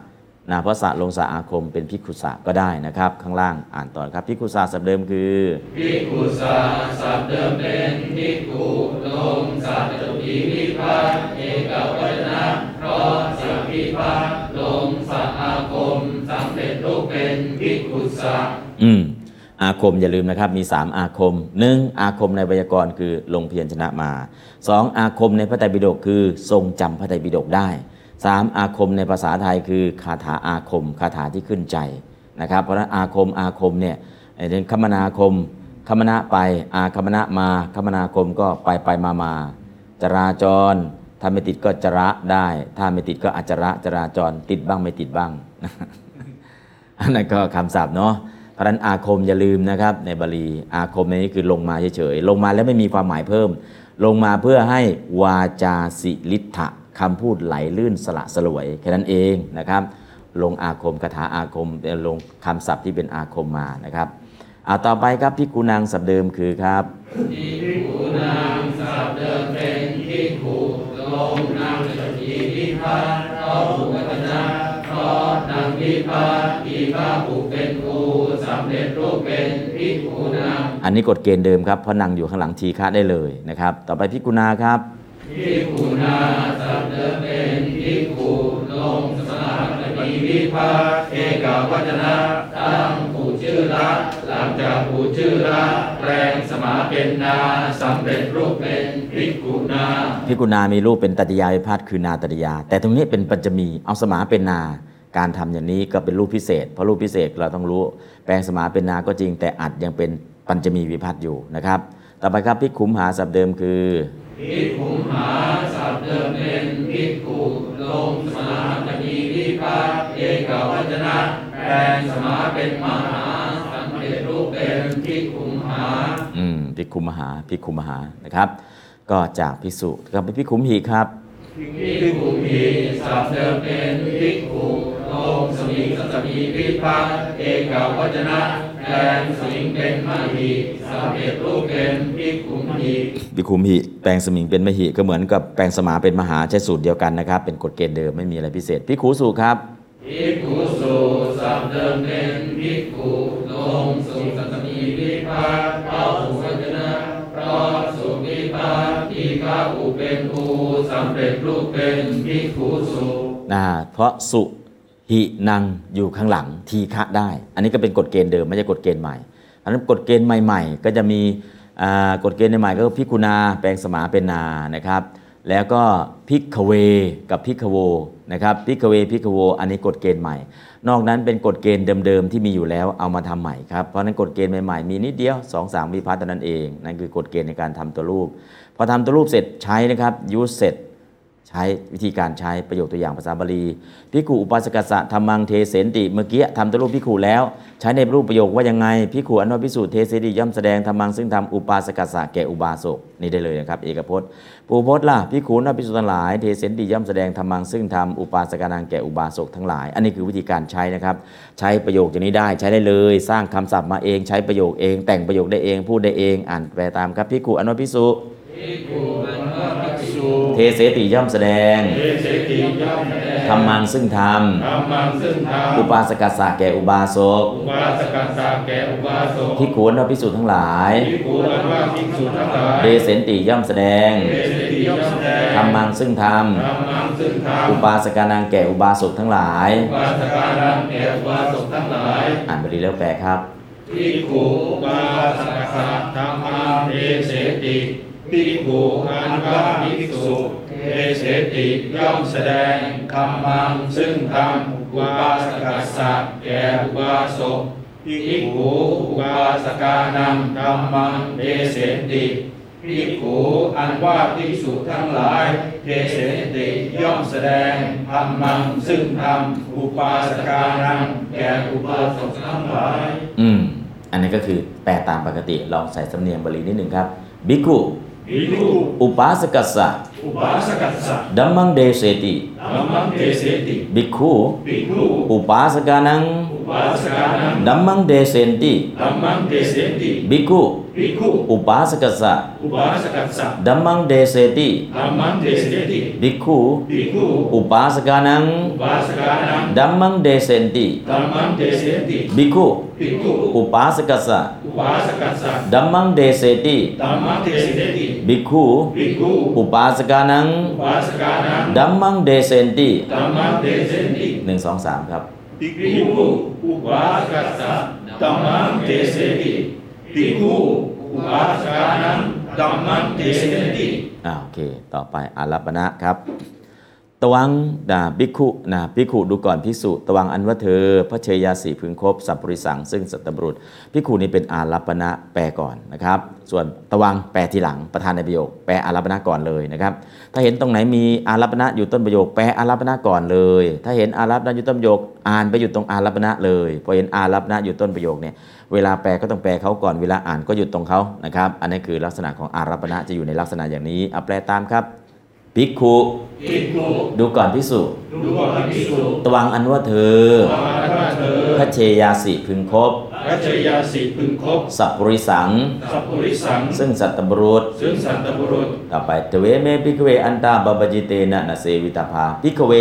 นะเพราะสะลงสะอาคมเป็นพิกุสะก็ได้นะครับ ข้างล่างอ่านต่อครับพิกุสะสับเดิมคือภิกขุสาสัพเดิมเป็นภิกขุลงสัตติวิภัตเอกวัจนะเพราะสัพพิภัตลงสัตอาคมสำเร็จรูปเป็นภิกขุสาอืมอาคมอย่าลืมนะครับมี 3 อาคม 1. อาคมในไวยากรณ์คือลงเพียรชนะมา 2. อาคมในพระไตรปิฎกคือทรงจำพระไตรปิฎกได้ 3. อาคมในภาษาไทยคือคาถาอาคม คาถาที่ขึ้นใจนะครับ เพราะฉะนั้นอาคมอาคมเนี่ยเช่นคมนาคม คมนะไปอาคมนะมาคมนาคมก็ไปไปมามาจราจรถ้าไม่ติดก็จระได้ ถ้าไม่ติดก็อาจระจราจรติดบ้างไม่ติดบ้างอันนั้นก็คำศัพท์เนาะเพราะฉะนั้นอาคมอย่าลืมนะครับในบาลีอาคมในนี้คือลงมาเฉยๆลงมาแล้วไม่มีความหมายเพิ่ม ลงมาเพื่อให้วาจาสิลิทธะ คำพูดไหลลื่นสละสลวยแค่นั้นเองนะครับ ลงอาคมคาถาอาคมลงคำศัพท์ที่เป็นอาคมมานะครับเอาต่อไปครับพิกุนังสับเดิมคือครับภิกุนางสัพเดิมเป็นภิกุลงนางสติวิภัตเพราะอุวัจนะเพราะนางวิภัตอีพระอุเป็นภูสำเร็จรูปเป็นภิกุนางอันนี้กฎเกณฑ์เดิมครับเพราะนางอยู่ข้างหลังทีฆะได้เลยนะครับ ต่อไปพิกุณาครับ ภิกขุนาสัพเดิมเป็นภิกขุลงสมาธิวิภัตเอกวัจนะตั้งผู้ชื่อละ หลังจากผู้ชื่อละแปลงสมาเป็นนาสำเร็จรูปเป็นภิกขุนาพิกุณามีรูปเป็นตัตยาวิพัฒน์คือนาตัตยา แต่ตรงนี้เป็นปัญจมีเอาสมาเป็นนาการทำอย่างนี้ก็เป็นรูปพิเศษ เพราะรูปพิเศษเราต้องรู้ แปลงสมาเป็นนาก็จริงแต่อัดยังเป็นปัญจมีวิพัฒน์อยู่นะครับ ต่อไปครับพิกขุมหาสับเดิมคือ ภิกขุมหาสัพเดิมเป็นภิกขุลงสมาจะมีวิภัตเอกวัจนะแปลงสมาเป็นมหาสังเกตรูปเป็นภิกขุมหา อืมพิกขุมหาพิกขุมหานะครับ ก็จากพิสุก็เป็นพิกขุมหีครับ ภิกขุมีสัพเดิมเป็นภิกขุลงสมิงสมีวิภัตเอกาวัจนะแปลงสมิงเป็นมหีสังเกตรูปเป็นภิกขุมหีพิกขุมหีแปลงสมิงเป็นมหิก็เหมือนกับแปลงสมาเป็นมหาใช้สูตรเดียวกันนะครับ เป็นกฎเกณฑ์เดิมไม่มีอะไรพิเศษพิกขุสูครับภิกขุสูสัพเดิมเป็นภิกขุลงสุสัตมีวิภัตพระอุวั ที่ข้าอุเป็นภูสำเร็จรูปเป็นภิกขุสูนะเพราะสุนังหิอยู่ข้างหลังทีฆะได้ อันนี้ก็เป็นกฎเกณฑ์เดิมไม่ใช่กฎเกณฑ์ใหม่อันนั้นกฎเกณฑ์ใหม่ๆ ก็จะมีกฎเกณฑ์ใหม่ก็ภิกขุนาแปลงสมาเป็นนานะครับ แล้วก็ภิกขเวกับภิกขโวนะครับภิกขเวภิกขโว อันนี้กฎเกณฑ์ใหม่ นอกนั้นเป็นกฎเกณฑ์เดิมๆที่มีอยู่แล้วเอามาทำใหม่ครับเพราะนั้นกฎเกณฑ์ใหม่ๆมีนิดเดียว2อสามวิพัฒน์เท่านั้นเองนั่นคือกฎเกณฑ์ในการทำตัวรูป พอทำตัวรูปเสร็จใช้นะครับ use เสร็จใช้วิธีการใช้ประโยคตัวอย่างภาษาบาลีภิกขุอุปาสกัสสะธัมมังเทเสติเมื่อกี้ทำตัวรูปภิกขุแล้ว ใช้ในรูปประโยคว่ายังไงภิกขุอันว่าภิกษุเทเสติย่อมแสดงธัมมังซึ่งธรรมอุปาสกัสสะแก่อุบาสกนี่ได้เลยนะครับ เอกพจน์พหูพจน์ล่ะภิกขูอันว่าภิกษุทั้งหลายเทเสนติย่อมแสดงธัมมังซึ่งธรรมอุปาสกานังแก่อุบาสกทั้งหลาย อันนี้คือวิธีการใช้นะครับใช้ประโยคอย่างนี้ได้ใช้ได้เลย สร้างคำศัพท์มาเองใช้ประโยคเอง แต่งประโยคได้เองพูดได้เอง อ่านแปลตามครับภิกขุอันว่าภิกษุ ภิกขุอันว่าภิกษุเทเสติย่อมแสดงเทเสติย่อมแสดงธรรมังซึ่งทำธรรมังซึ่งธรรม อุปาสกัสสะแก่อุบาสกอุบาสกัสสะแก่อุบาสกพิกขุนวพิสุทธ์ทั้งหลายภิกขุอันว่าภิกษุทั้งหลายเดเสนติย่อมแสดงเทเสติย่อมแสดง ธรรมังซึ่งธรรมธรรมังซึ่งธรรมอุปาสกานังแก่อุบาสกทั้งหลายอุบาสกานังแก่อุบาสกทั้งหลาย อ่านบาลีแล้วแปลครับภิกขุอุบาสกสะธรรมังเทเสติ ภิกขุอันว่าภิกษุเทเสติย่อมแสดงธรรมังซึ่งธรรมอุบาสกสะแก่อุบาสกภิกขุอุบาสกานังธรรมังเทเสติภิกขุอันว่าภิกษุทั้งหลายเทเสติย่อมแสดงธรรมังซึ่งธรรมอุปาสกานังแก่อุบาสกทั้งหลาย อืม อันนี้ก็คือแปลตามปกติลองใส่สำเนียงบาลีนิดหนึ่งครับ บิก ขุภิกขุอุปาส กัสสะอุปาสกัสสะดัมมังเดเสติธัมมังเทเสติบิกขุภิกขุอุปาสกานังอุปาสกานังดัมมังเดเสนติธัมมังเทเสติบิกขุภิกขุอุปาสกัสสะอุปาสกัสสะดัมมังเดเสติธัมมังเทเสติบิกขุภิกขุอุปาสกานังอุปาสกานังดัมมังเดเสนติธัมมังเทเสติบิกขุภิกขุอุปาสกัสสะอุปาสกัสสะดัมมังเดเสติธัมมังเทเสติบิกขุภิกขุอุปาสกานังอุปาสกานังดัมมังเดเสนติธัมมังเทเสติหนึ่งสองสามครับภิกขุอุปาสกัสสะธัมมังเทเสติ ภิกขุอุปาสกานังธัมมังเทเสติอ่าโอเค ต่อไปอารัปนะครับตวังนะบิกขุนะบิกขุดูก่อนพิสุตวังอันว่าเธอ พระเชยาสีพึงครบสัพปริสังซึ่งสัตตบุรุษพิกขุนี่เป็นอารัปณะแปลก่อนนะครับ ส่วนตวังแปลทีหลังประธานในประโยค แปลอารัปณะก่อนเลยนะครับ ถ้าเห็นตรงไหนมีอารัปณะอยู่ต้นประโยค แปลอารัปณะก่อนเลย ถ้าเห็นอารัปณะอยู่ต้นประโยค อ่านไปอยู่ตรงอารัปณะเลยพอเห็นอารัปณะอยู่ต้นประโยคเนี่ย เวลาแปลก็ต้องแปลเขาก่อนเวลาอ่านก็หยุดตรงเขานะครับ อันนี้คือลักษณะของอารัปณะจะอยู่ในลักษณะอย่างนี้เอาแปลตามครับภิกขุภิกขุดูก่อนพิสุดูก่อนภิกษุตวังอันว่าเธอวาว่าเธอพระเชยาสิพึงครบพ ระชยาสีพึงครบสัพปริสัง สัพพุริสัง ซึ่งสัตตบรุษ ซึ่งสันตบุรุษ ต่อไปเทเวเมพิกเวอันตาบาบจิเตนะนะเสวิตาภาพิกเว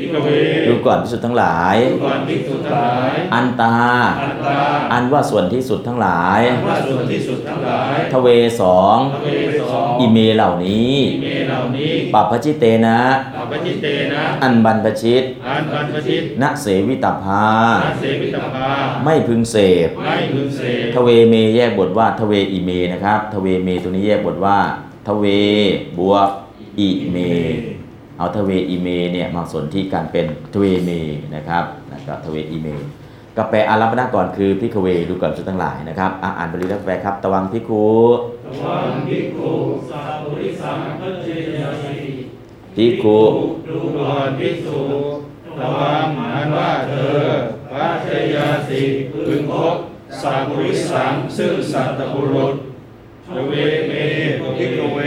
ภิกขเวดูก่อนพิสุทั้งหลายดูก่อนภิกษุทั้งหลายอันตาอันตา อันว่าส่วนที่สุดทั้งหลายว่าส่วนที่สุดทั้งหลายทเวสองพระเวสองอิเมเหล่านี้อิเมเหล่านี้ ปัปพจิเตนะอั ปจิเตนะอันบันปชิตอันบันปชิตณเสวิตาภานาเสวิตภา ไม่พึงเสพไม่พึงเสพทเวเมแยกบทว่าทเวอิเมนะครับทเวเมตัวนี้แยกบทว่าทเวบวกอิเม เอาทเวอิเมเนี่ยมาสนธิกันเป็นทเวเมนะครับแล้วก็ทเวอิเมก็แปลอาลปนะก่อนคือ ภิกขเวดูก่อนภิกษุทั้งหลายนะครับอะอ่านบาลีแล้วแปลครับ ตวัง ภิกขุตวังภิกขุสัปปุริสัง ภเชยยาสิ ภิกขุดูก่อนภิกษุตวังอันว่าเธอ ภเชยยาสิพึงคบสาปุริสังซึ่งสัตบุรุษชเวเมภิกเว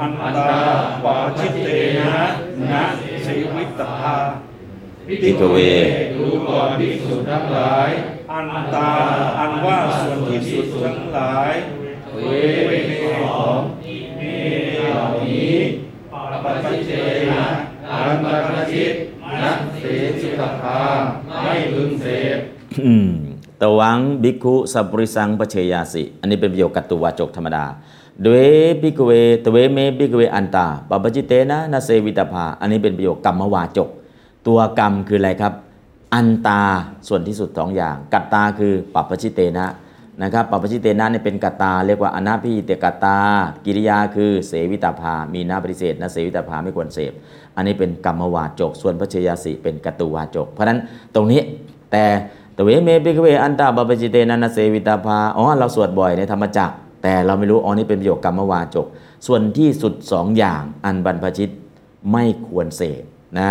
อันตาปาชิตเตนะนะสิวิตภาพิกเวดูก่อนภิกษุทั้งหลาย อันตาอันว่าส่วนที่สุดทั้งหลาย เวเวของเมเหล่านี้ ปฏิเจนะอันปรชิตนักเสสิตัพพาไม่พึงเสพตวัง ภิกขุสัปปุริสัง ภเชยยาสิ อันนี้เป็นประโยคกัตตุวาจกธรรมดา ทเวภิกขเว ทเวเม ภิกขเวอันตาปัพพชิเตนะนะ เสวิตัพพา อันนี้เป็นประโยคกรรมวาจก ตัวกรรมคืออะไรครับ อันตาส่วนที่สุดสองอย่าง กัตตาคือปัพพชิเตนะ นะครับปัพพชิเตนะเนี่ยเป็นกัตตา เรียกว่าอนภิหิตกัตตา กิริยาคือเสวิตัพพา มีนะ ปฏิเสธนะเสวิตัพพาไม่ควรเสพ อันนี้เป็นกรรมวาจก ส่วน ภเชยยาสิเป็นกัตตุวาจก เพราะฉะนั้นตรงนี้แต่ ทเวเม ภิกขเวอันตา ปัพพชิเตนะ นะ เสวิตัพพา อ๋อเราสวดบ่อยในธรรมจักร แต่เราไม่รู้อ๋อนี่เป็นประโยคกรรมวาจก ส่วนที่สุดสองอย่างอันบรรพชิตไม่ควรเสพนะ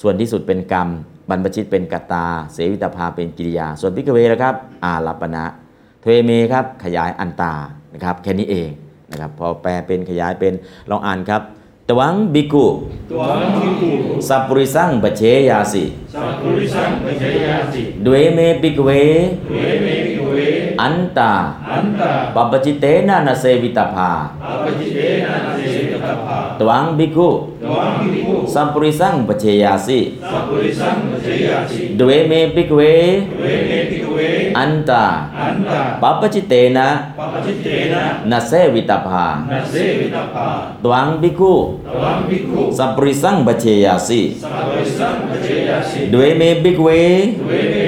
ส่วนที่สุดเป็นกรรมบรรพชิตเป็นกัตตา เสวิตัพพาเป็นกิริยา ส่วน ภิกขเวนะครับอาลปนะ ทเวเมครับขยายอันตานะครับแค่นี้เองนะครับพอแปลเป็นขยายเป็นลองอ่านครับตวัง ภิกขุตวัง ภิกขุสัปปุริสัง ภเชยยาสิสัปปุริสัง ภเชยยาสิ ทเวเม ภิกขเว ทเวเมภิกขเวอันตาอันตาปัพพชิเตนะ นะ เสวิตัพพาปปจิเตนะเสสิตภาตวัง ภิกขุ ตวัง ภิกขุสัปปุริสัง ภเชยาสิสัปปุริสัง ภเชยยาสิ ทเวเมปิกขเว ทเวเม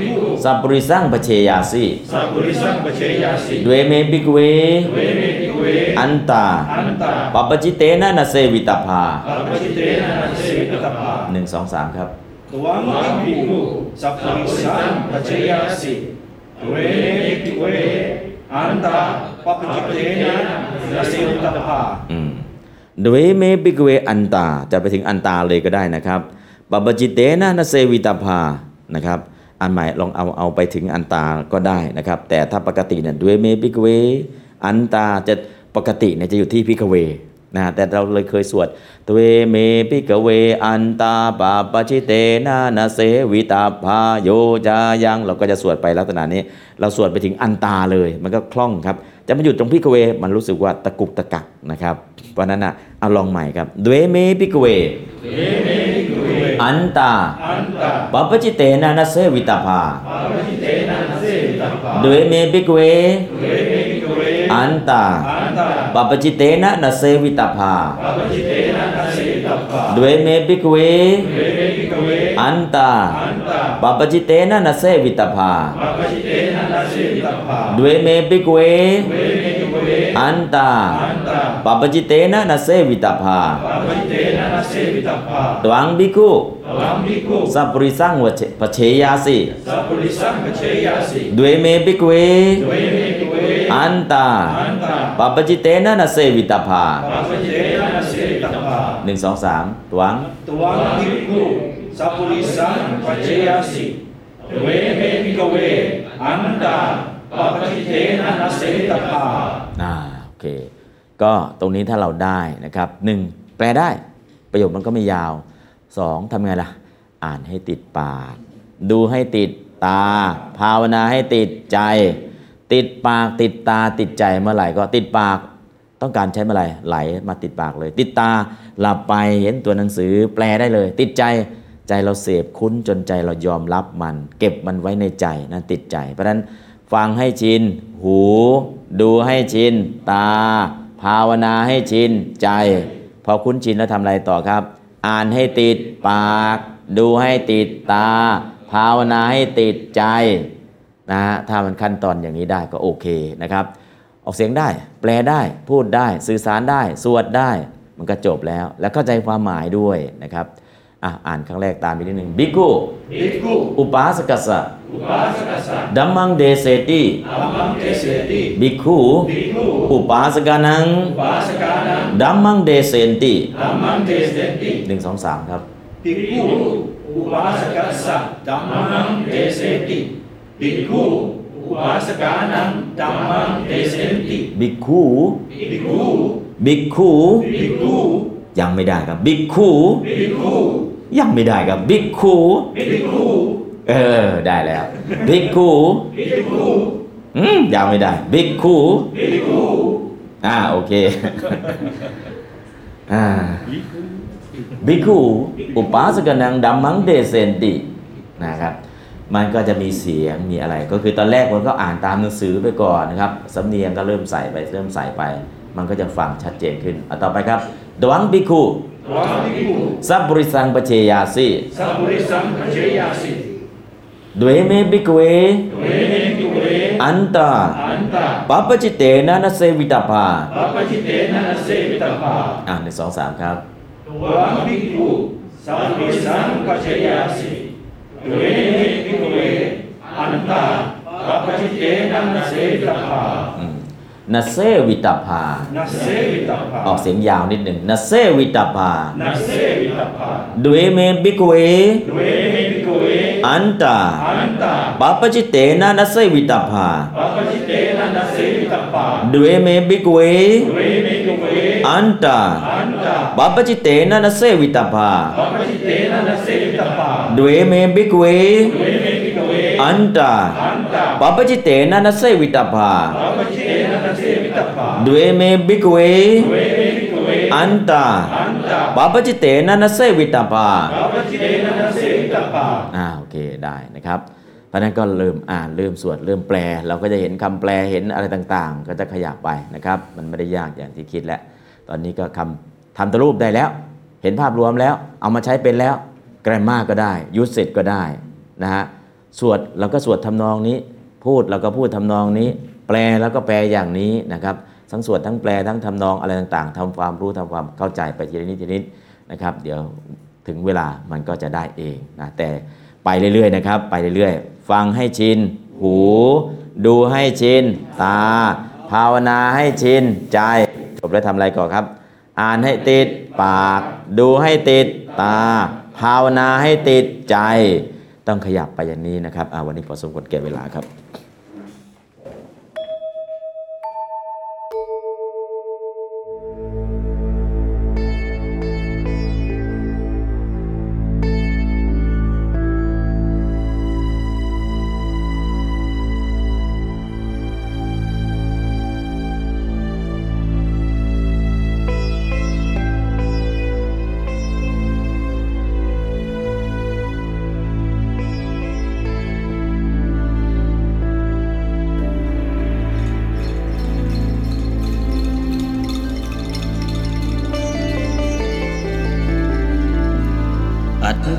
ภิก ขุเวอันตาอันตาปปจิเตนะปปจิเตนะนเสวิตาภานาเสวิตาภาตวังบิกุตวังภิกขุสัพปปุริสังปเชยยาสิสัปปุริสัง ภเชยยาสิ ทเวเม ภิกขเว ทเวเมภิกขุเวอันตาอันตาปปจิเตนะ นะ เสวิตาภาปปจิเตนะนาเสวิตาภาตวังบิกุตวังภิกขุสัพปริสังปเชยาสิสัพพุริสังปเจยาสิดเวเมปิกเวเวเมภิกขเว ทเวเม ภิกขเวอันตาอันตาปัพพชิเตนะ นะ เสวิตัพพาปัพพชิเตนะนะ เสวิตัพพาหนึ่งสองสามครับตวังภิกขุสัปปุริสัง ภเชยยาสิ ทเวเมภิกขเวอันตาปัพพชิเตนะนะ เสวิตัพพาอืม ทเวเม ภิกขเวอันตาจะไปถึงอันตาเลยก็ได้นะครับปัพพชิเตนะ นะ เสวิตัพพานะครับ อันใหม่ลองเอาเอาไปถึงอันตาก็ได้นะครับ แต่ถ้าปกติเนี่ย ทเวเม ภิกขเว อันตาจะปกติเนี่ยจะอยู่ที่ ภิกขเวนะแต่เราเลยเคยสวด ทเวเม ภิกขเว อันตาปัพพชิเตนะนะ เสวิตัพพาโยจายังเราก็จะสวดไปลักษณะนี้ เราสวดไปถึงอันตาเลย มันก็คล่องครับ จะมาหยุดตรง ภิกขเว มันรู้สึกว่าตะกุกตะกักนะครับ เพราะนั้นอนะเอาลองใหม่ครับ ทเวเม ภิกขเว อันตาอันตาปัพพชิเตนะนะ เสวิตัพพาปัพพชิเตนะนะ เสวิตัพพา ทเวเมภิกขเวทเวเมภิกขเวอันตาอันตาปัพพชิเตนะนะ เสวิตัพพาปัพพชิเตนะนะ เสวิตัพพา ทเวเม ภิกขเว ทเวเมภิกขเวอันตาอันตาปัพพชิเตนะนะ เสวิตัพพาปัพพชิเตนะนะ เสวิตัพพาดเวเมปิกเวเวเมภิกขุเว อันตาอันตาปัพพชิเตนะนะ เสวิตัพพาปัพพชิเตนะนะ เสวิตัพพาตวัง ภิกขุตวังภิกขุสัปปุริสัง ภเช ภเชยยาสิสัปปุริสัง ภเชยยาสิ ทเวเมภิกขเว ทเวเม ภิกขเวอันตาอันตาปัพพชิเตนะนะ เสวิตัพพาปัพพชิเตนะนะ เสวิตัพพาหนึ่งสองสามตวังตวังภิกขุสัปปุริสัง ภเชยยาสิ ทเวเมภิกขเวอันตา ปัพพชิเตนะ นะ เสวิตัพพาอ่าโอเค ก็ตรงนี้ถ้าเราได้นะครับหนึ่งแปลได้ประโยคมันก็ไม่ยาวสองทำไงล่ะ อ่านให้ติดปาก ดูให้ติดตา ภาวนาให้ติดใจ ติดปากติดตาติดใจเมื่อไหร่ก็ติดปากต้องการใช้เมื่อไหร่ไหลมาติดปากเลย ติดตาหลับไปเห็นตัวหนังสือแปลได้เลย ติดใจใจเราเสพคุ้นจนใจเรายอมรับมัน เก็บมันไว้ในใจนั่นติดใจ เพราะฉะนั้น ฟังให้ชิน หู ดูให้ชิน ตา ภาวนาให้ชิน ใจ พอคุ้นชินแล้วทำอะไรต่อครับ อ่านให้ติดปาก ดูให้ติดตา ภาวนาให้ติดใจนะฮะถ้ามันขั้นตอนอย่างนี้ได้ก็โอเคนะครับ ออกเสียงได้ แปลได้ พูดได้ สื่อสารได้ สวดได้ มันก็จบแล้ว แล้วเข้าใจความหมายด้วยนะครับ อะอ่านครั้งแรกตามไปนิดนึงบิกุภิกขุอุปาสกัสสะอุปาสกสะดัมมังเดเสติธัมมังเทเสติบิกขุภิกขุอุปาสกานังอุปาสกานังดัมมังเดเสนติธัมมังเทเสติหนึ่งสองสามครับภิกขุอุปาสกสะธัมมังเทเสติภิกขุอุปาสกานังธัมมังเทเสติบิกขุภิกขุบิกขุภิกขุยังไม่ได้ครับบิกขุภิกขุ ยังไม่ได้ครับบิกขุภิกขุเออได้แล้วบิกขุภิกขุอืมยังไม่ได้บิกขุภิกขุอ่าโอเคอ่าบิกขุอุปาสกานังดัมมังเดเสนตินะครับมันก็จะมีเสียงมีอะไร ก็คือตอนแรกมันก็อ่านตามหนังสือไปก่อนนะครับสำเนียงก็เริ่มใส่ไปเริ่มใส่ไป มันก็จะฟังชัดเจนขึ้นเอาต่อไปครับตวัง ภิกขุ ตวะภิกขุ สัปปุริสัง ภเชยยาสิสัปปุริสัง ภเชยยาสิทเวเม ภิกขเว ทเวเม ภิกขเวอันตาอันตาปัพพชิเตนะ นะ เสวิตัพพาปัพพชิเตนะ นะเสวิตัพพาอ่าหนึ่งสองสามครับ ตวัง ภิกขุสัปปุริสัง ภเชยยาสิ ทเวเม ภิกขเวอันตาปัพพชิเตนะ นะเสวิตัพพา อืม นะ เสวิตัพพานะเสวิตัพพาออกเสียงยาวนิดหนึ่ง นะ เสวิตัพพานะเสวิตัพพา ทเวเม ภิกขเว ทเวเม ภิกขเวอันตาอันตาปัพพชิเตนะ นะ เสวิตัพพาปัพพชิเตนะ นะเสวิตัพพาทเวเม ภิกขเว ทเวเม ภิกขเวอันตาอันตาปัพพชิเตนะ นะ เสวิตัพพาปัพพชิเตนะ นะเสวิตัพพาทเวเม ภิกขเว ทเวเมภิกขเวอันตาอันตา ปัพพชิเตนะ นะ เสวิตัพพาปัพพชิเตนะ นะเสวิตัพพา ทเวเม ภิกขเว ทเวเม ภิกขเวอันตาอันตาปัพพชิเตนะ นะ เสวิตัพพาปัพพชิเตนะ นะเสวิตัพพาอ่าโอเคได้นะครับเพราะฉะนั้นก็เริ่มอ่านเริ่มสวดเริ่มแปล เราก็จะเห็นคำแปลเห็นอะไรต่างๆ ก็จะขยับไปนะครับ มันไม่ได้ยากอย่างที่คิดแล้วตอนนี้ก็คำทำตรูปได้แล้ว เห็นภาพรวมแล้ว เอามาใช้เป็นแล้ว แกรมมาก็ได้ ยูสเซตก็ได้นะฮะสวดเราก็สวดทำนองนี้ พูดเราก็พูดทำนองนี้ แปลแล้วก็แปลอย่างนี้นะครับทั้งสวดทั้งแปลทั้งทำนองอะไรต่างๆทำความรู้ทำความเข้าใจไปทีละนิดทีนิดนะครับ เดี๋ยวถึงเวลามันก็จะได้เองนะแต่ไปเรื่อยๆนะครับ ไปเรื่อยๆ ฟังให้ชิน หู ดูให้ชิน ตา ภาวนาให้ชิน ใจ จบแล้วทำอะไรก่อนครับ อ่านให้ติด ปาก ดูให้ติด ตา ภาวนาให้ติด ใจ ต้องขยับไปอย่างนี้นะครับอ่าวันนี้พอสมควรแก่เวลาครับ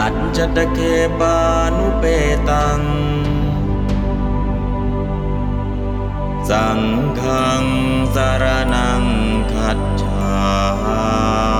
อัจจตเคปานุเปตัง สังฆังสารนังขัดฉา